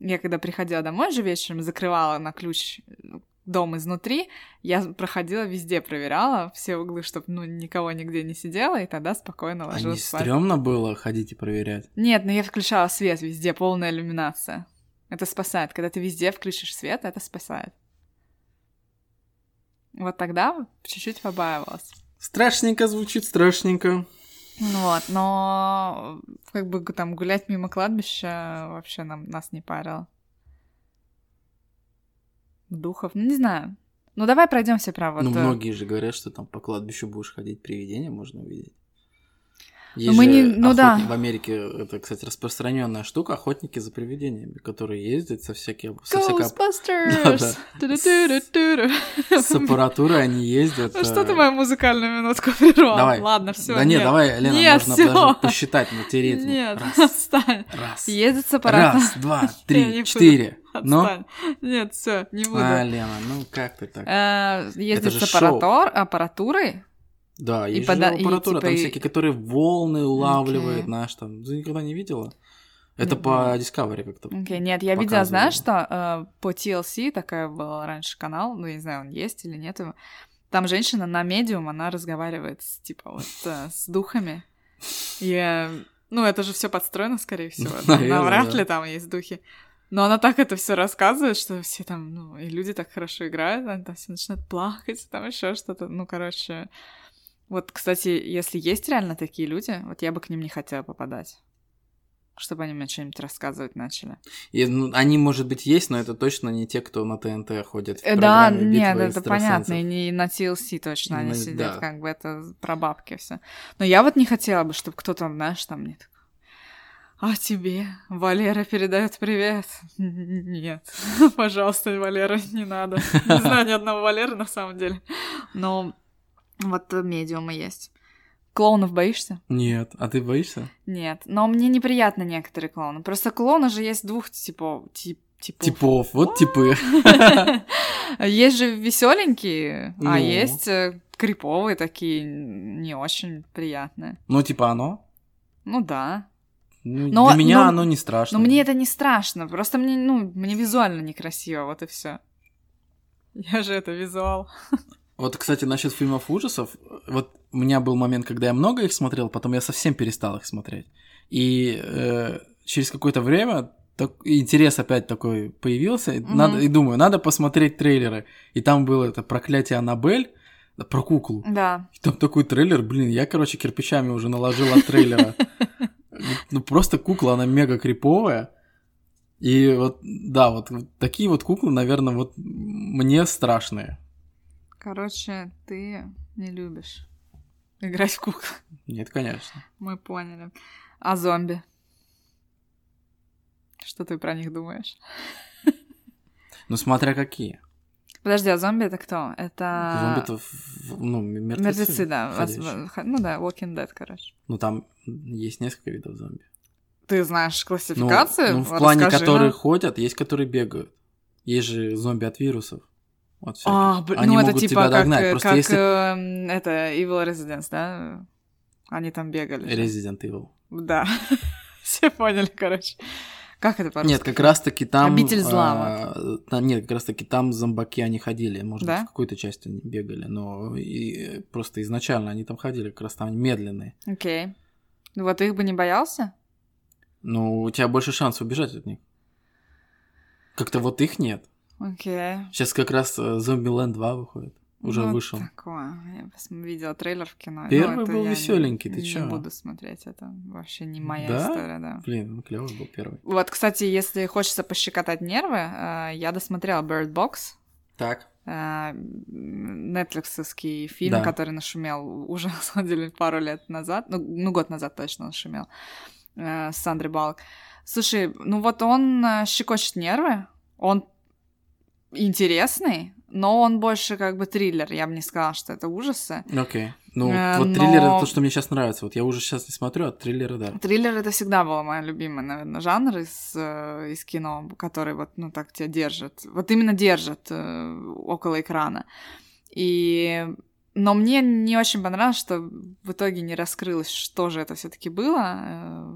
я когда приходила домой же вечером, закрывала на ключ дом изнутри, я проходила везде, проверяла все углы, чтобы, ну, никого нигде не сидело, и тогда спокойно А не ложилась спать. стрёмно было ходить и проверять? Нет, но я включала свет везде, полная иллюминация. Это спасает. Когда ты везде включишь свет, это спасает. Вот тогда чуть-чуть побаивалась. Страшненько звучит, страшненько. Ну Вот, но как бы там гулять мимо кладбища вообще нам, нас не парило. Духов, ну не знаю. Ну давай пройдемся про вот... ну, э, многие же говорят, что там по кладбищу будешь ходить, привидения можно увидеть. Ну, мы же не- ну да. В Америке это, кстати, распространенная штука, охотники за привидениями, которые ездят со всякие... Со всякой... Ghostbusters! Ту-ду-ту-ду-ту-ду. С аппаратурой они ездят. Ну что ты мою музыкальную минутку прервал? Давай. Ладно, все. Да нет, давай, Лена, Нет, можно даже посчитать, натереть. Нет, Раз, отстань. раз, Ездит с аппаратом. раз, два, три, четыре. Отстань. Нет, все, не буду. а, Лена, ну как ты так? Э, Ездит с аппаратор- аппаратурой. Да, и есть пода- же и, аппаратура, типа, там и- всякие, которые волны улавливают Окей. наш там. Ты никогда не видела? Это Не по. Discovery как-то. Окей, нет, я видела, знаешь, что э, по TLC такая была раньше канал, ну, я не знаю, он есть или нет его. Там женщина на медиум, она разговаривает с, типа, вот, э, с духами. И, э, ну, это же все подстроено, скорее всего. Наверно, Навряд да. ли там есть духи. Но она так это все рассказывает, что все там, ну, и люди так хорошо играют, они там все начинают плакать, там еще что-то. Ну, короче, вот, кстати, если есть реально такие люди, вот я бы к ним не хотела попадать. Чтобы они мне что-нибудь рассказывать начали. И, ну, они, может быть, есть, но это точно не те, кто на ТНТ ходят. в Э, Да, нет, «Битва это понятно, и экстрасенсов». не на TLC точно они Ну, сидят, да. как бы это про бабки все. Но я вот не хотела бы, чтобы кто-то, знаешь, там мне такой, а тебе Валера передает привет. Нет, пожалуйста, Валера, не надо. Не знаю ни одного Валеры на самом деле. Но вот медиумы есть. Клоунов боишься? Нет, а ты боишься? Нет. Но мне неприятно некоторые клоуны. Просто клоуны же есть двух типов. Тип, типов. Типов, вот типы. Есть же веселенькие, Ну. а есть э, криповые такие, не очень приятные. Ну, типа оно. Ну да. Ну, Но- для меня но- оно не страшно. Но мне это не страшно, просто мне, ну, мне визуально некрасиво, вот и все. Я же это визуал. Вот, кстати, насчет фильмов ужасов, вот у меня был момент, когда я много их смотрел, потом я совсем перестал их смотреть. И э, через какое-то время так, интерес опять такой появился, и, надо, и думаю, надо посмотреть трейлеры. И там было это проклятие Аннабель про куклу. Да. И там такой трейлер, блин, я, короче, кирпичами уже наложил от трейлера. Ну, просто кукла, она мега криповая. И вот, да, вот такие вот куклы, наверное, вот мне страшные. Короче, ты не любишь играть в куклы. Нет, конечно. Мы поняли. А зомби? Что ты про них думаешь? Ну, смотря какие. Подожди, а зомби это кто? Это... Зомби-то, ну, мертвецы. Мертвецы, да. ходячие. Ну да, Walking Dead, короче. Ну, там есть несколько видов зомби. Ты знаешь Ну, классификацию? ну, в плане, Расскажи которые нам. ходят, есть которые бегают. Есть же зомби от вирусов. Вот всякие. А, блин, Они ну это могут типа тебя как, догнать. Просто как если... эм, это Evil Residence, да? Они там бегали. Resident Evil. Да. Все поняли, короче. Как это по-русски? Нет, как раз-таки там... Обитель зла, а, там- нет, как раз-таки там зомбаки, они ходили. Может Да? быть, в какой-то части они бегали. Но и просто изначально они там ходили, как раз там они медленные. Окей. Ну Вот их бы не боялся? Ну, у тебя больше шансов убежать от них. Как-то вот их нет. Окей. Сейчас как раз э, Zombieland 2 выходит. Уже Ну, вышел. Такое. Я видела трейлер в кино. Ну, Первый был я не- весёленький, ты не чё? буду смотреть, это вообще не моя Да? история, да. Блин, ну клевый был первый. Вот, кстати, если хочется пощекотать нервы, э, я досмотрела Bird Box, Так. э, нетфликсовский фильм, Да. который нашумел уже, на самом деле, пару лет назад, ну, ну год назад точно нашумел, э, с Сандрой Балк. Слушай, ну вот он щекочет нервы, он интересный, но он больше как бы триллер, я бы не сказала, что это ужасы. Окей. Ну, Э, вот но- триллер это то, что мне сейчас нравится. Вот я уже сейчас не смотрю, а триллеры, да. Триллер это всегда был мой любимый, наверное, жанр из, э, из кино, который вот, ну, так тебя держит. Вот именно держит э, около экрана. И... Но мне не очень понравилось, что в итоге не раскрылось, что же это все таки было, э,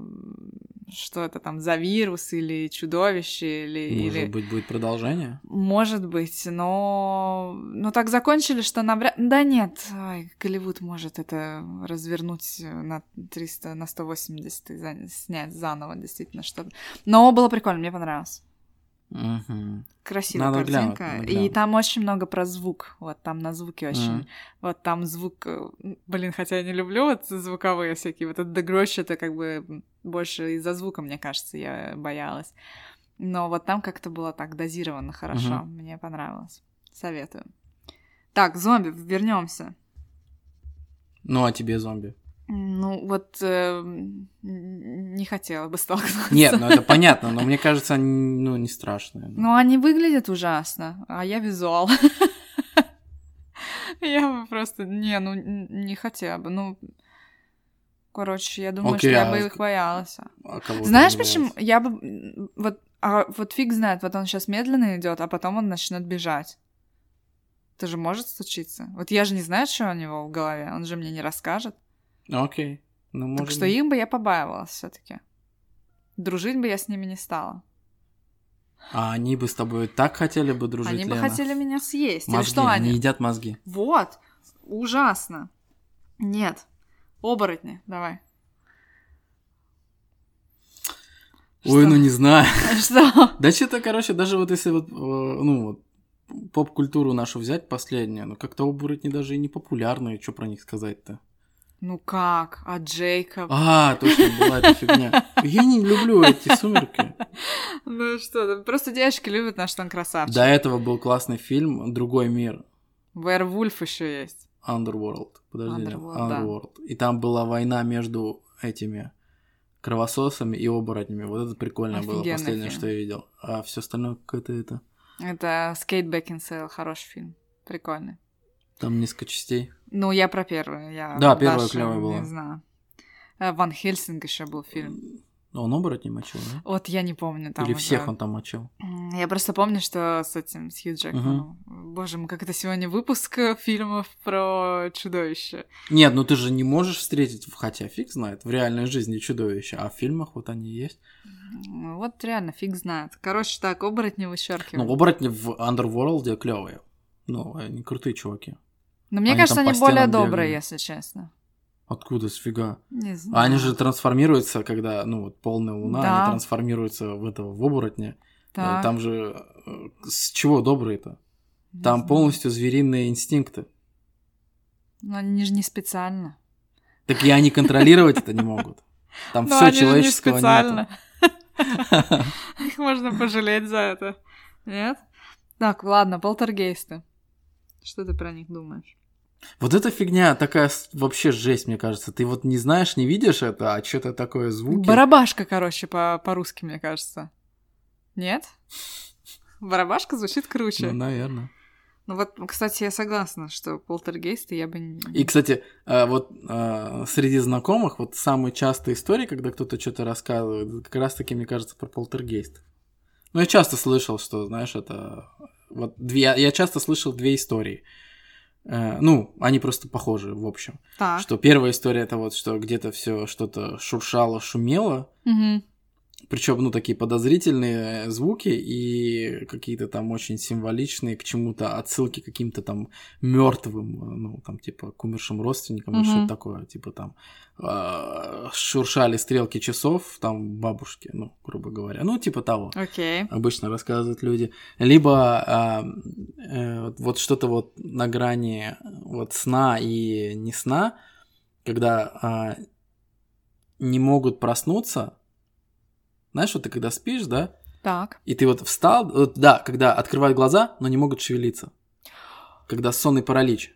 что это там за вирус или чудовище, или... Может или... быть, будет продолжение? Может быть, но... но так закончили, что навряд... Да нет, ай, Голливуд может это развернуть на 300, на 180 и за- снять заново действительно что-то. Но было прикольно, мне понравилось. Мгм. Красивая Надо глянуть, картинка. и глянуть. там очень много про звук. Вот там на звуке очень... Мгм. Вот там звук... э, Блин, хотя я не люблю вот звуковые всякие. Вот этот Grudge, это как бы больше из-за звука, мне кажется, я боялась. Но вот там как-то было так дозировано хорошо. Мгм. Мне понравилось. Советую. Так, зомби, вернемся. Ну, а тебе зомби? Ну, вот э, не хотела бы столкнуться. Нет, ну это понятно, но мне кажется, они, ну, не страшные. Ну, они выглядят ужасно, а я визуал. Я бы просто... Не, ну, не хотела бы. Ну, короче, я думаю, что я а бы их боялась. А Знаешь, почему? Я бы... Вот, а вот фиг знает, вот он сейчас медленно идет, а потом он начнет бежать. Это же может случиться. Вот я же не знаю, что у него в голове. Он же мне не расскажет. Окей. Ну, может так что им бы я побаивалась все таки Дружить бы я с ними не стала. А они бы с тобой так хотели бы дружить, они бы Лена? хотели меня съесть. Или Мозги, что они? они едят мозги. Вот, ужасно. Нет, оборотни, давай. Ой, Что? ну не знаю. Что? Да что-то, короче, даже вот если вот, э, ну вот, поп-культуру нашу взять последнюю, ну как-то оборотни даже и не популярные, что про них сказать-то? Ну как? А Джейкоб? А, точно, была эта фигня. Я не люблю эти сумерки. Ну что, просто девочки любят наш там красавчик. До этого был классный фильм «Другой мир», Werewolf еще есть. Underworld. Подожди, нет, Underworld, да. Underworld. И там была война между этими кровососами и оборотнями. Вот это прикольно было, Офигенный последнее, фильм. что я видел. А все остальное какое-то это... Это Skate Back in Sale, хороший фильм. Прикольный. Там несколько частей. Ну, я про первую. Я Да, первая клёвая была. Не знаю. Э, Ван Хельсинг еще был фильм. Он оборотни мочил, да? Вот я не помню там Или уже. всех он там мочил? Я просто помню, что с этим, с Хью Джекманом. Боже мой, как это сегодня выпуск э, фильмов про чудовище. Нет, ну ты же не можешь встретить, хотя фиг знает, в реальной жизни чудовища, а в фильмах вот они есть. М, Вот реально, фиг знает. Короче, так, оборотни Ну, вычеркиваем. оборотни в Underworld клевые. Ну, они крутые чуваки. Но мне Они кажется, они более добрые, если честно. Откуда сфига? Не знаю. они же трансформируются, когда, ну, вот полная луна, Да. они трансформируются в этого, в оборотня. Э, Так, Там же э, с чего добрые-то? не Там знаю. полностью звериные инстинкты. Ну, они же не специально. Так и они контролировать это не могут. Там все человеческого нету. Их можно пожалеть за это. Нет? Так, ладно, полтергейсты. Что ты про них думаешь? Вот эта фигня такая вообще жесть, мне кажется. Ты вот не знаешь, не видишь это, а что-то такое звуки. Барабашка, короче, по- по-русски, мне кажется. Нет? Барабашка звучит круче. Ну, наверное. Ну вот, кстати, я согласна, что полтергейсты я бы не... И, кстати, э, вот э, среди знакомых вот самые частые истории, когда кто-то что-то рассказывает, как раз-таки, мне кажется, про полтергейст. Ну, я часто слышал, что, знаешь, это... Вот две... Я часто слышал две истории. Э, Ну, они просто похожи, в общем. Так. Что первая история это вот, что где-то все что-то шуршало, шумело, Мгм. Причем, ну, такие подозрительные звуки и какие-то там очень символичные к чему-то отсылки к каким-то там мертвым, ну, там, типа, к умершим родственникам, или Мгм. что-то такое, типа там э, шуршали стрелки часов, там, бабушки, ну, грубо говоря, ну, типа того. Окей. Обычно рассказывают люди. Либо а, э, вот что-то вот на грани вот сна и не сна, когда а, не могут проснуться. Знаешь, вот ты когда спишь, да, Так. и ты вот встал, вот, да, когда открывают глаза, но не могут шевелиться. Когда сонный паралич.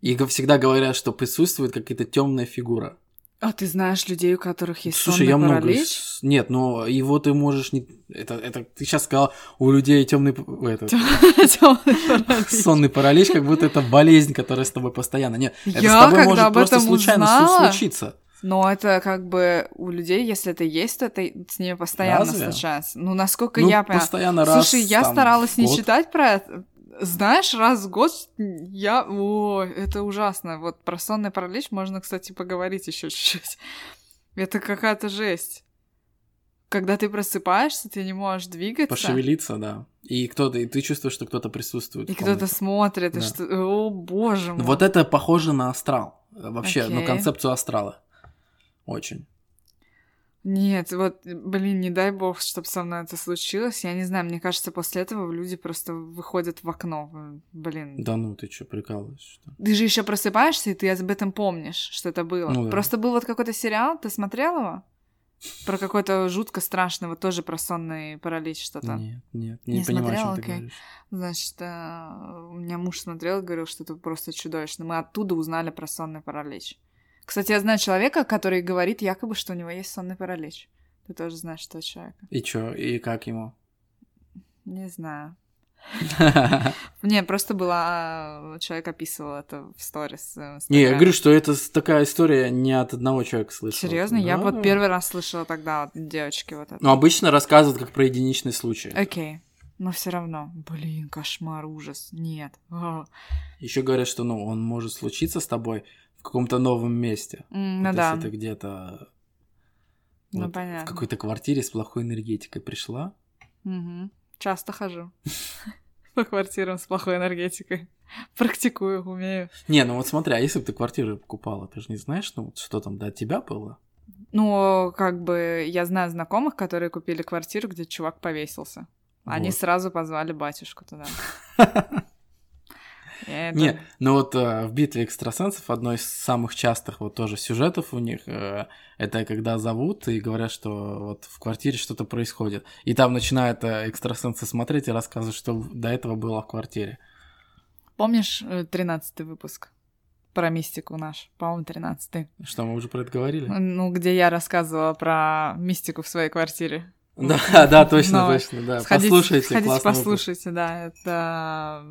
И всегда говорят, что присутствует какая-то темная фигура. А ты знаешь людей, у которых есть Слушай, сонный я много... паралич? Нет, но его ты можешь не... Это, это ты сейчас сказал, у людей темный... Этот, паралич. сонный паралич, как будто это болезнь, которая с тобой постоянно. Нет, это с тобой может просто случайно случиться. Но это как бы у людей, если это есть, то это с ними постоянно Разве? случается. Ну, насколько Ну, я поняла. постоянно раз Слушай, я там, старалась в не год. читать про это. Знаешь, раз в год я... О, это ужасно. Вот про сонный паралич можно, кстати, поговорить еще чуть-чуть. Это какая-то жесть. Когда ты просыпаешься, ты не можешь двигаться. Пошевелиться, да. И кто-то, и ты чувствуешь, что кто-то присутствует. И кто-то смотрит, и Да. что... О, боже мой. Вот это похоже на астрал. Вообще, ну, Окей. концепцию астрала. Очень. Нет, вот, блин, не дай бог, чтобы со мной это случилось. Я не знаю, мне кажется, после этого люди просто выходят в окно. Блин. Да ну, ты что, прикалываешься? что? Ты же еще просыпаешься, и ты об этом помнишь, что это было. Ну да. Просто был вот какой-то сериал, ты смотрел его? Про какой-то жутко страшный, вот тоже про сонный паралич что-то. Нет, нет, не, Не понимаю, о смотрела? чем ты говоришь. Значит, э, у меня муж смотрел и говорил, что это просто чудовищно. Мы оттуда узнали про сонный паралич. Кстати, я знаю человека, который говорит якобы, что у него есть сонный паралич. Ты тоже знаешь этого человека? И чё, и как ему? Не знаю. Не, просто была... э, Человек описывал это в сторис. э, Не, я говорю, что это такая история не от одного человека слышал. Серьезно? Я вот первый раз слышала тогда от девочки вот это. Ну, обычно рассказывают как про единичный случай. Окей. Но все равно. Блин, кошмар, ужас. Нет. А. Еще говорят, что ну, он может случиться с тобой в каком-то новом месте. Вот Ну да. Если ты где-то Ну вот в понятно. какой-то квартире с плохой энергетикой пришла. Мгм. Часто хожу по квартирам с плохой энергетикой. Практикую, умею. Не, ну вот смотри, а если бы ты квартиру покупала, ты же не знаешь, ну, вот что там до тебя было? Ну, как бы я знаю знакомых, которые купили квартиру, где чувак повесился. Они Вот. сразу позвали батюшку туда. Это- Не, ну вот э, в битве экстрасенсов одно из самых частых вот тоже сюжетов у них э, это когда зовут и говорят, что вот в квартире что-то происходит. И там начинают э, экстрасенсы смотреть и рассказывать, что до этого было в квартире. Помнишь тринадцатый выпуск про мистику наш? По-моему, тринадцатый. Что мы уже про это говорили? Ну, где я рассказывала про мистику в своей квартире. Да, да, точно, Но точно, да. Сходите- Послушайте, сходите, классный выпуск. послушайте, да, это...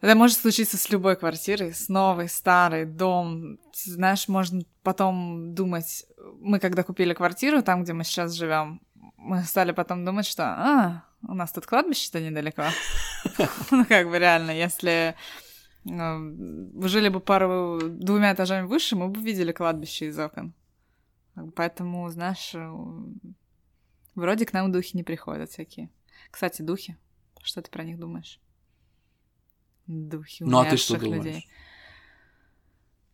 Это может случиться с любой квартирой, с новой, старой, дом. Знаешь, можно потом думать... Мы когда купили квартиру, там, где мы сейчас живем, мы стали потом думать, что а, у нас тут кладбище-то недалеко. Ну, как бы реально, если э, жили бы пару двумя этажами выше, мы бы видели кладбище из окон. Поэтому, знаешь, э, вроде к нам духи не приходят всякие. Кстати, духи, что ты про них думаешь? Духи Ну, а ты что умерших думаешь? людей.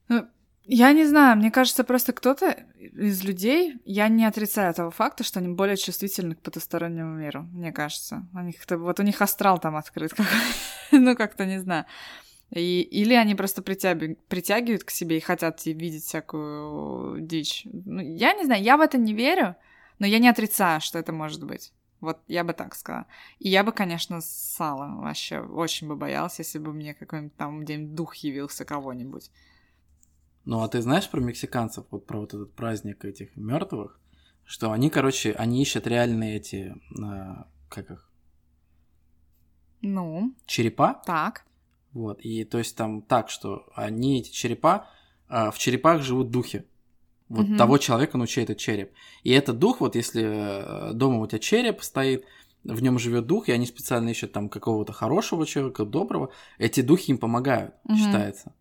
Ну, я не знаю, мне кажется, просто кто-то из людей, я не отрицаю этого факта, что они более чувствительны к потустороннему миру, мне кажется. У них вот у них астрал там открыт, ну как-то не знаю. И, или они просто притягивают, притягивают к себе и хотят видеть всякую дичь. Ну, я не знаю, я в это не верю, но я не отрицаю, что это может быть. Вот я бы так сказала. И я бы, конечно, ссала вообще. Очень бы боялась, если бы мне какой-нибудь там день дух явился кого-нибудь. Ну, а ты знаешь про мексиканцев, вот про вот этот праздник этих мертвых, что они, короче, они ищут реальные эти, а, как их, Ну, черепа, так. вот, и то есть там так, что они, эти черепа, а, в черепах живут духи. Вот Мгм. того человека, ну чей это череп. И этот дух, вот если э, дома у тебя череп стоит, в нем живет дух, и они специально ищут там какого-то хорошего человека, доброго, эти духи им помогают, Мгм. считается.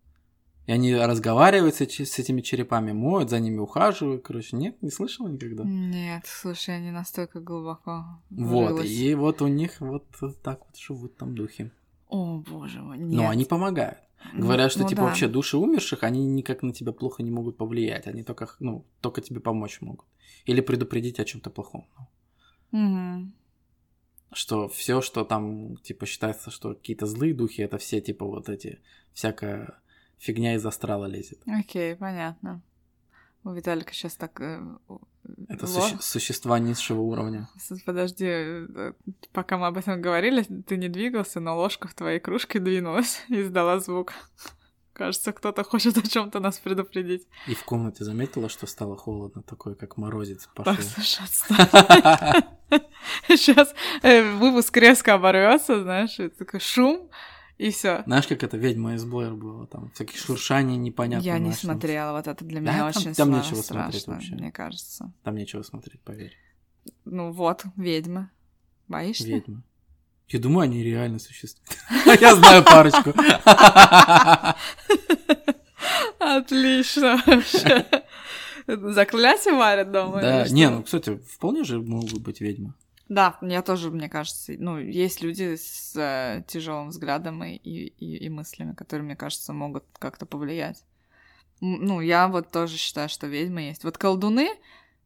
И они разговаривают с, с этими черепами, моют, за ними ухаживают. Короче, нет, не слышала никогда. Нет, слушай, не настолько глубоко Вот, врылась. и вот у них вот так вот живут там духи. О, боже мой, нет. Но они помогают. Ну, Говорят, что ну типа да. вообще души умерших, они никак на тебя плохо не могут повлиять. Они только, ну, только тебе помочь могут. Или предупредить о чем-то плохом. Мгм. Что все, что там, типа, считается, что какие-то злые духи, это все, типа, вот эти, всякая фигня из астрала лезет. Окей, понятно. У Виталика сейчас так... э, Это ло- суще- существа низшего уровня. Подожди, э, пока мы об этом говорили, ты не двигался, но ложка в твоей кружке двинулась и издала звук. Кажется, кто-то хочет о чем-то нас предупредить. И в комнате заметила, что стало холодно, такой, как морозец пошел. Так, слушай. Сейчас выпуск резко оборвется, знаешь, такой шум, и все. Знаешь, как это ведьма из Блэр было? Там всякие шуршания непонятно. Я не там- смотрела, вот это для Да, меня там- очень там нечего смотреть страшно, вообще. мне кажется. Там нечего смотреть, поверь. Ну вот, ведьма. Боишься? Ведьмы. Я думаю, они реально существуют. Я знаю парочку. Отлично вообще. Заклятие варят дома? Да, не, ну, кстати, вполне же могут быть ведьмы. Да, я тоже, мне кажется, ну, есть люди с тяжелым взглядом и, и, и- мыслями, которые, мне кажется, могут как-то повлиять. Ну, я вот тоже считаю, что ведьмы есть. Вот колдуны,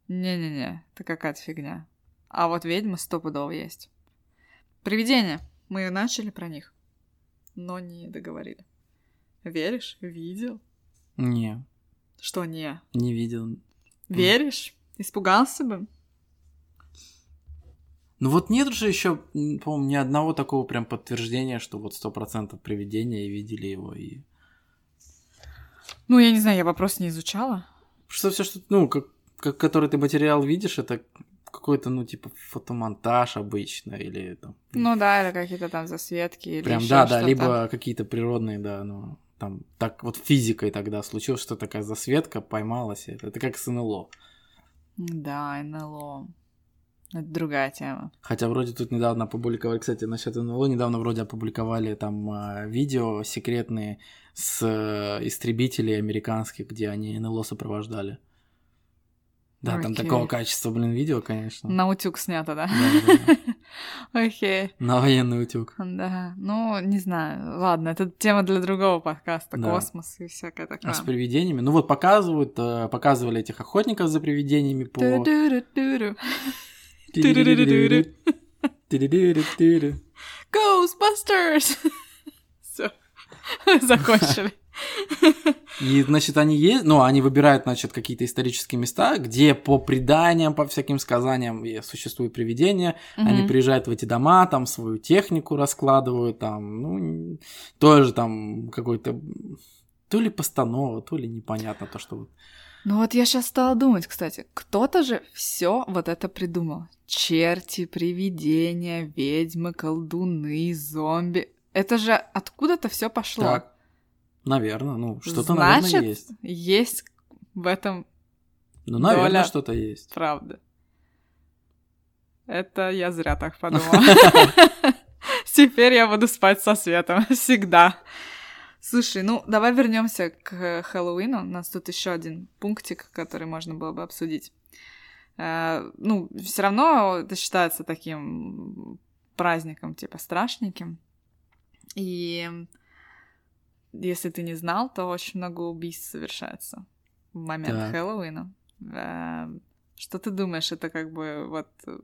не-не-не, это какая-то фигня. А вот ведьмы стопудово есть. Привидения. Мы начали про них, но не договорили. Веришь? Видел? Не, Что не? не видел. Веришь? Испугался бы? Ну вот нет же еще, по-моему, ни одного такого прям подтверждения, что вот сто процентов привидения и видели его. И... Ну, я не знаю, я вопрос не изучала. Что все, что, ну, как, как, который ты материал видишь, это какой-то, ну, типа, фотомонтаж обычно, или там... Ну да, или какие-то там засветки, или Прям, да, да, либо какие-то природные, да, ну, там, так вот физикой тогда случилось, что такая засветка поймалась, это, это как с НЛО. Да, НЛО. Это другая тема. Хотя вроде тут недавно опубликовали, кстати, насчет НЛО, недавно вроде опубликовали там а, видео секретные с э, истребителей американских, где они НЛО сопровождали. Да, там Окей. такого качества, блин, видео, конечно. На утюг снято, да? Окей. На военный утюг. Да, ну, не знаю. Ладно, это тема для другого подкаста. Да. Космос и всякое такое. А с привидениями? Ну вот показывают, э, показывали этих охотников за привидениями по... Ghostbusters! Все. Закончили. И, значит, они есть, ну, они выбирают, значит, какие-то исторические места, где по преданиям, по всяким сказаниям существуют привидения. Они Мгм. приезжают в эти дома, там свою технику раскладывают, там, ну, тоже там какой-то то ли постанова, то ли непонятно то, что вот. Ну вот я сейчас стала думать, кстати, кто-то же все вот это придумал. Черти, привидения, ведьмы, колдуны, зомби. Это же откуда-то все пошло. Так, наверное, ну, что-то, наверное, есть. есть в этом Ну, наверное, доля- что-то есть. правда. Это я зря так подумала. Теперь я буду спать со светом всегда. Слушай, ну давай вернемся к Хэллоуину. У нас тут еще один пунктик, который можно было бы обсудить. Э, Ну, все равно это считается таким праздником, типа страшненьким. И если ты не знал, то очень много убийств совершается в момент Так. Хэллоуина. Э, Что ты думаешь, это как бы вот... э,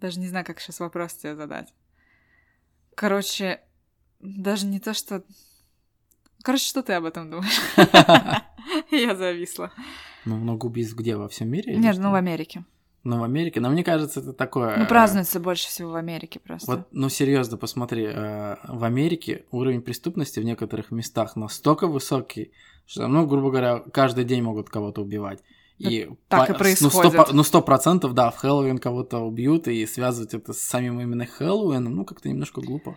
Даже не знаю, как сейчас вопрос тебе задать. Короче, даже не то, что... Короче, что ты об этом думаешь? Я зависла. Ну, много убийств где? Во всем мире? Нет, ну в Америке. Ну, в Америке. Но мне кажется, это такое... Ну, э, празднуется больше всего в Америке просто. Вот, ну серьезно, посмотри, э, в Америке уровень преступности в некоторых местах настолько высокий, что, ну, грубо говоря, каждый день могут кого-то убивать. И так и по- происходит. Ну, сто, по- ну, сто процентов, да, в Хэллоуин кого-то убьют, и связывать это с самим именно Хэллоуином, ну, как-то немножко глупо.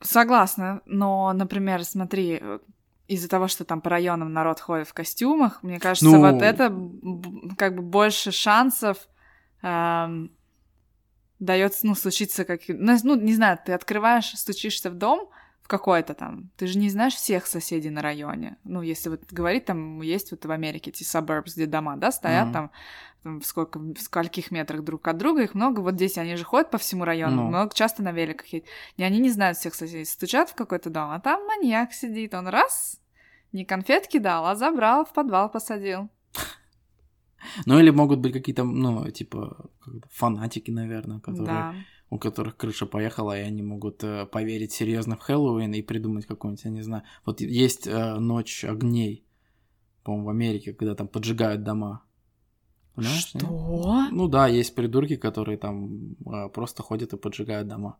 Согласна, но, например, смотри, из-за того, что там по районам народ ходит в костюмах, мне кажется, Ну. вот это как бы больше шансов эм, дается, ну, случиться как... Ну, ну, не знаю, ты открываешь, стучишься в дом какой-то там, ты же не знаешь всех соседей на районе. Ну, если вот говорить, там есть вот в Америке эти suburbs, где дома, да, стоят Мгм. там, там в, сколько, в скольких метрах друг от друга, их много, вот здесь они же ходят по всему району, Ну. много часто на великах едут. И они не знают всех соседей. Стучат в какой-то дом, а там маньяк сидит. Он раз, не конфетки дал, а забрал, в подвал посадил. Ну, или могут быть какие-то, ну, типа, фанатики, наверное, которые, Да. У которых крыша поехала, и они могут э, поверить серьезно в Хэллоуин и придумать какой-нибудь, я не знаю. Вот есть э, ночь огней, по-моему, в Америке, когда там поджигают дома. Нет? Что? Ну да, есть придурки, которые там э, просто ходят и поджигают дома.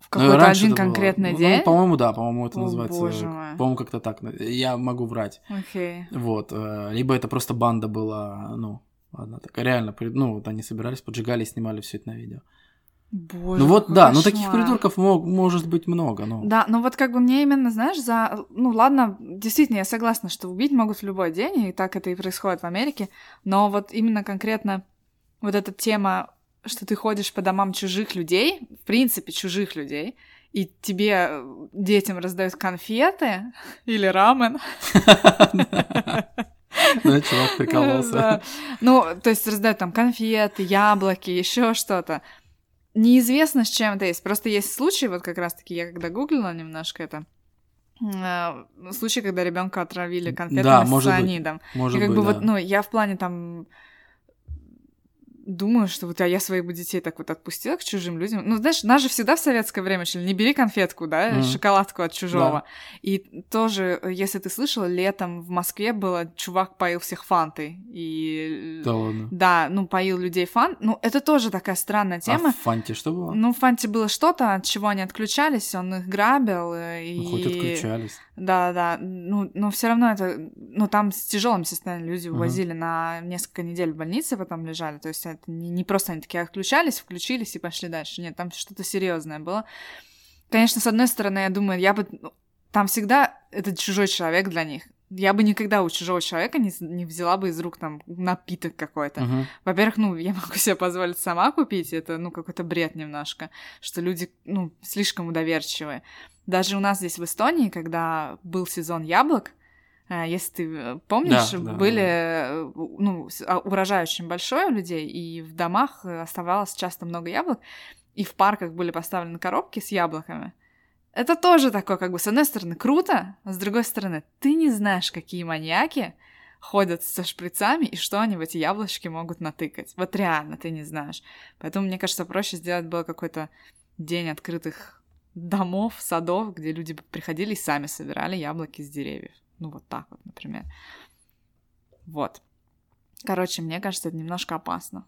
В Ну, какой-то один это было. конкретный Ну, день? по-моему, да, по-моему, это О, называется. боже мой. По-моему, как-то так. Я могу врать. Окей. Вот. э, Либо это просто банда была, ну, одна такая. Реально, ну, вот они собирались, поджигали, снимали все это на видео. Боже, ну вот, да, ну таких кошмар. придурков мог- может быть много, ну. Да, но вот как бы мне именно, знаешь, за... Ну ладно, действительно, я согласна, что убить могут в любой день, и так это и происходит в Америке, но вот именно конкретно вот эта тема, что ты ходишь по домам чужих людей, в принципе, чужих людей, и тебе, э, детям раздают конфеты или рамен. Ну, чувак прикололся. Да. Ну, то есть раздают там конфеты, яблоки, еще что-то. Неизвестно, с чем это есть. Просто есть случаи, вот как раз-таки я когда гуглила немножко это, э, случай, когда ребенка отравили конфетами Да, с может быть. цианидом. Может И как быть, бы да. вот, ну, я в плане там думаю, что вот а я своих бы детей так вот отпустила к чужим людям. Ну, знаешь, нас же всегда в советское время учили, не бери конфетку, да, Мгм. шоколадку от чужого. И тоже, э, если ты слышала, летом в Москве было, чувак поил всех фантой. И... Да ладно. Да, ну, поил людей фан. Ну, это тоже такая странная тема. А в Фанте что было? Ну, в Фанте было что-то, от чего они отключались, он их грабил. э, И... Ну, хоть отключались. Да, да. Ну, но все равно это. Ну, там с тяжелым состоянием люди увозили на несколько недель в больнице, потом лежали. То есть это не, не просто они такие отключались, включились и пошли дальше. Нет, там что-то серьезное было. Конечно, с одной стороны, я думаю, я бы. ну, Там всегда это чужой человек для них. Я бы никогда у чужого человека не, не взяла бы из рук там напиток какой-то. Мгм. Во-первых, ну, я могу себе позволить сама купить, это, ну, какой-то бред немножко, что люди, ну, слишком удоверчивые. Даже у нас здесь в Эстонии, когда был сезон яблок, если ты э, помнишь, Да, да, были, э, ну, а, урожай очень большой у людей, и в домах э, оставалось часто много яблок, и в парках были поставлены коробки с яблоками. Это тоже такое, как бы, с одной стороны, круто, а с другой стороны, ты не знаешь, какие маньяки ходят со шприцами и что они в эти яблочки могут натыкать. Вот реально ты не знаешь. Поэтому, мне кажется, проще сделать было какой-то день открытых домов, садов, где люди приходили и сами собирали яблоки с деревьев. Ну, вот так вот, например. Вот. Короче, мне кажется, это немножко опасно.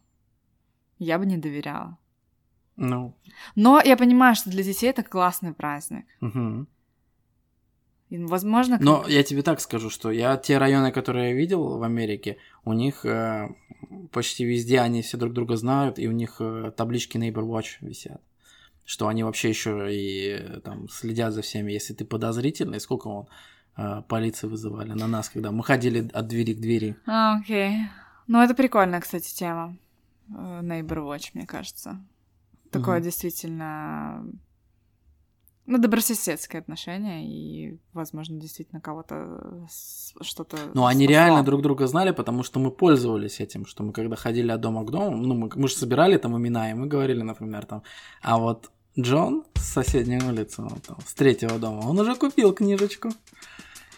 Я бы не доверяла. Ну, Но я понимаю, что для детей это классный праздник. мгм. И, возможно, к- Но я тебе так скажу, что я те районы, которые я видел в Америке, у них э, почти везде они все друг друга знают, и у них э, таблички Neighbor Watch висят. Что они вообще еще и э, там следят за всеми. Если ты подозрительный, сколько он э, полиции вызывали на нас, когда мы ходили от двери к двери. А, окей. Ну, это прикольная, кстати, тема. Э, Neighbor Watch, мне кажется. Такое Мгм. действительно... Ну, добрососедское отношение, и, возможно, действительно кого-то с- что-то... Ну, они спасло. реально друг друга знали, потому что мы пользовались этим, что мы когда ходили от дома к дому, ну, мы, мы же собирали там имена, и мы говорили, например, там, а вот Джон с соседней улицы, ну, там, с третьего дома, он уже купил книжечку.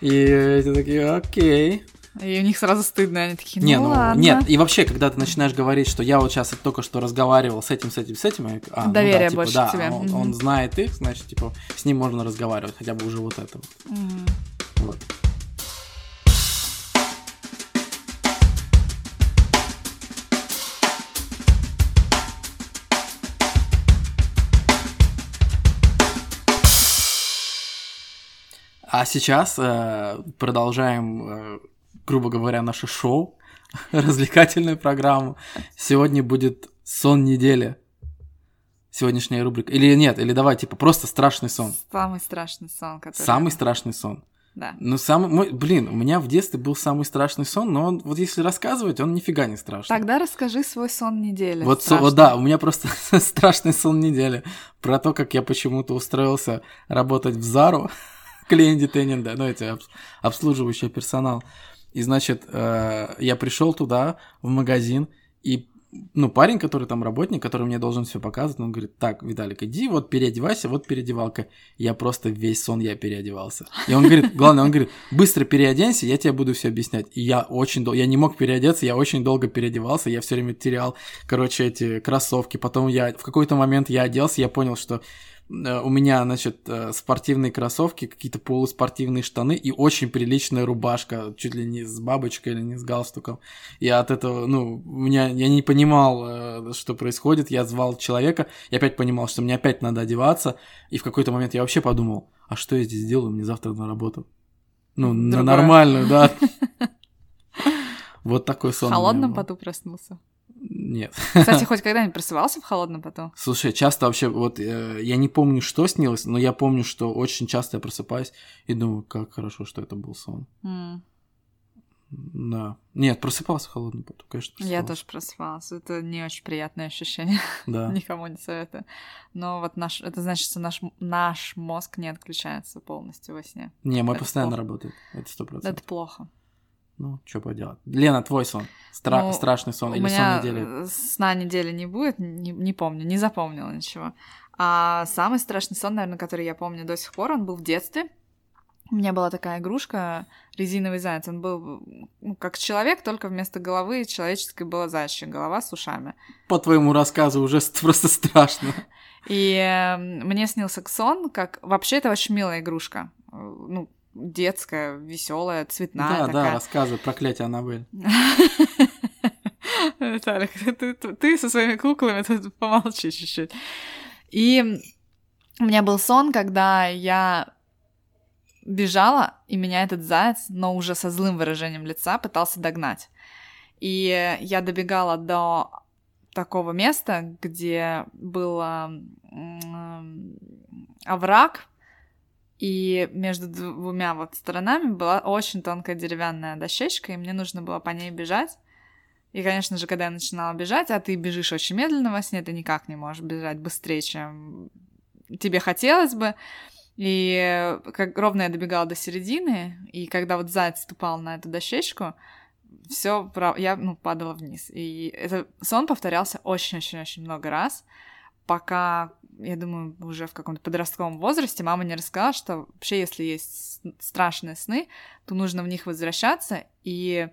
И эти такие, окей. И у них сразу стыдно, они такие, ну, Не, ну, ладно. нет, и вообще, когда ты начинаешь говорить, что я вот сейчас только что разговаривал с этим, с этим, с этим, а, ну да, Доверие типа, больше да, к тебе. Он, он знает их, значит, типа, с ним можно разговаривать, хотя бы уже вот это. Мгм. Вот. А сейчас э, продолжаем, э, грубо говоря, наше шоу, развлекательную программу. Сегодня будет сон недели. Сегодняшняя рубрика. Или нет, или давай, типа, просто страшный сон. Самый страшный сон, который... Самый страшный сон. Да. Ну, самый, мой, блин, у меня в детстве был самый страшный сон, но он, вот если рассказывать, он нифига не страшный. Тогда расскажи свой сон недели. Вот, со- вот да, у меня просто страшный сон недели про то, как я почему-то устроился работать в Зару, клиент детейнинга, ну, эти обс- обслуживающий персонал. И, значит, э, я пришел туда, в магазин, и, ну, парень, который там работник, который мне должен все показывать, он говорит, так, Виталик, иди, вот переодевайся, вот переодевалка. Я просто весь сон я переодевался. И он говорит, главное, он говорит, быстро переоденься, я тебе буду все объяснять. И я очень долго, я не мог переодеться, я очень долго переодевался, я все время терял, короче, эти кроссовки. Потом я, в какой-то момент я оделся, я понял, что у меня, значит, э, спортивные кроссовки, какие-то полуспортивные штаны и очень приличная рубашка, чуть ли не с бабочкой или не с галстуком. И от этого, ну, у меня, я не понимал, э, что происходит, я звал человека, я опять понимал, что мне опять надо одеваться, и в какой-то момент я вообще подумал, а что я здесь делаю, мне завтра на работу? Ну, на Другое. нормальную, да. Вот такой В сон. меня холодном поту проснулся. Нет. Кстати, хоть когда-нибудь просыпался в холодном поту? Слушай, часто вообще, вот э, я не помню, что снилось, но я помню, что очень часто я просыпаюсь и думаю, как хорошо, что это был сон. М, Да. Нет, просыпался в холодном поту, конечно, Я просыпался. тоже просыпалась. Это не очень приятное ощущение. Да. Никому не советую. Но вот наш, это значит, что наш, наш мозг не отключается полностью во сне. Не, мой Это постоянно плохо. работает. Это сто процентов. Это плохо. Ну, что поделать. Лена, твой сон. Стра- Ну, страшный сон или сон недели? сна недели не будет, не, не помню, не запомнила ничего. А самый страшный сон, наверное, который я помню до сих пор, он был в детстве. У меня была такая игрушка, резиновый заяц. Он был ну, как человек, только вместо головы человеческой была заячья голова с ушами. По твоему рассказу уже ст- просто страшно. И э, мне снился сон, как вообще это очень милая игрушка. Э, Ну, детская, веселая, цветная да, такая. да, рассказывай. Проклятие Аннабель. Виталик, ты, ты- со своими куклами тут помолчи чуть-чуть. И у меня был сон, когда я бежала, и меня этот заяц, но уже со злым выражением лица, пытался догнать. И я добегала до такого места, где был овраг, и между двумя вот сторонами была очень тонкая деревянная дощечка, и мне нужно было по ней бежать. И, конечно же, когда я начинала бежать, а ты бежишь очень медленно во сне, ты никак не можешь бежать быстрее, чем тебе хотелось бы. И как ровно я добегала до середины, и когда вот заяц ступал на эту дощечку, все, я ну, падала вниз. И этот сон повторялся очень-очень-очень много раз, пока, я думаю, уже в каком-то подростковом возрасте мама не рассказала, что вообще, если есть страшные сны, то нужно в них возвращаться и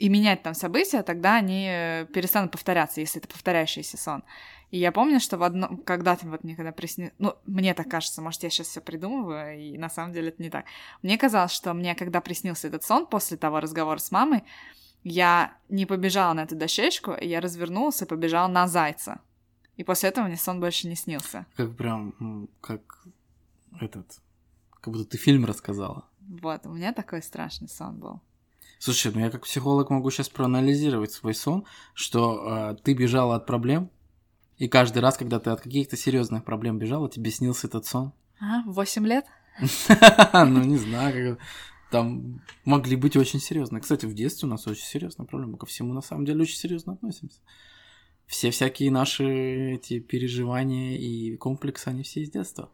и менять там события, тогда они э, перестанут повторяться, если это повторяющийся сон. И я помню, что в одном, когда-то вот мне когда приснилось, ну, мне так кажется, может, я сейчас все придумываю, и на самом деле это не так. Мне казалось, что мне, когда приснился этот сон после того разговора с мамой, я не побежала на эту дощечку, я развернулась и побежала на зайца. И после этого мне сон больше не снился. Как прям, как этот, как будто ты фильм рассказала. Вот, у меня такой страшный сон был. Слушай, ну я как психолог могу сейчас проанализировать свой сон, что э, ты бежала от проблем, и каждый раз, когда ты от каких-то серьезных проблем бежала, тебе снился этот сон. А, в 8 лет? Ну, не знаю, как... там могли быть очень серьезные. Кстати, в детстве у нас очень серьезная проблема. Ко всему, на самом деле, очень серьезно относимся. Все всякие наши эти переживания и комплексы, они все из детства.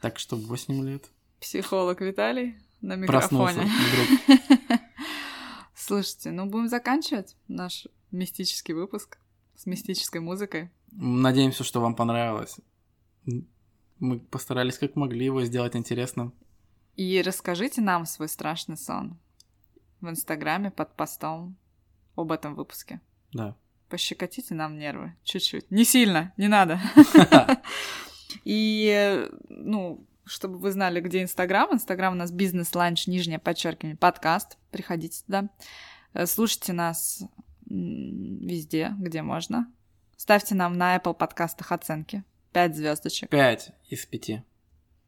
Так что 8 лет Психолог Виталий на проснулся микрофоне. вдруг. Слушайте, ну будем заканчивать наш мистический выпуск с мистической музыкой. Надеемся, что вам понравилось. Мы постарались как могли его сделать интересным. И расскажите нам свой страшный сон в Инстаграме под постом об этом выпуске. Да. Пощекотите нам нервы чуть-чуть. Не сильно, не надо. И, ну, чтобы вы знали, где Инстаграм. Инстаграм у нас бизнес-ланч, нижнее подчеркивание, подкаст. Приходите туда. Э, слушайте нас везде, где можно. Ставьте нам на Apple подкастах оценки. Пять звездочек. Пять из пяти.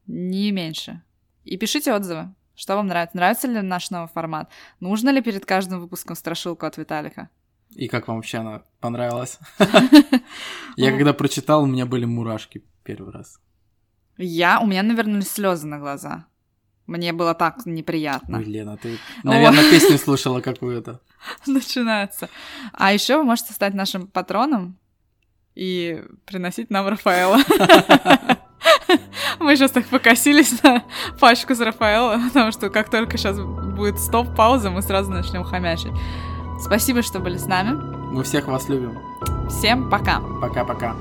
Не меньше. И пишите отзывы. Что вам нравится? Нравится ли наш новый формат? Нужно ли перед каждым выпуском страшилку от Виталика? И как вам вообще она понравилась? Я когда прочитал, у меня были мурашки первый раз. Я, у меня навернулись слезы на глаза. Мне было так неприятно. Ой, Лена, ты, наверное, песню слушала какую-то. Начинается. А еще вы можете стать нашим патроном и приносить нам Рафаэла. Мы сейчас так покосились на пачку с Рафаэла, потому что как только сейчас будет стоп-пауза, мы сразу начнем хомячить. Спасибо, что были с нами. Мы всех вас любим. Всем пока. Пока-пока.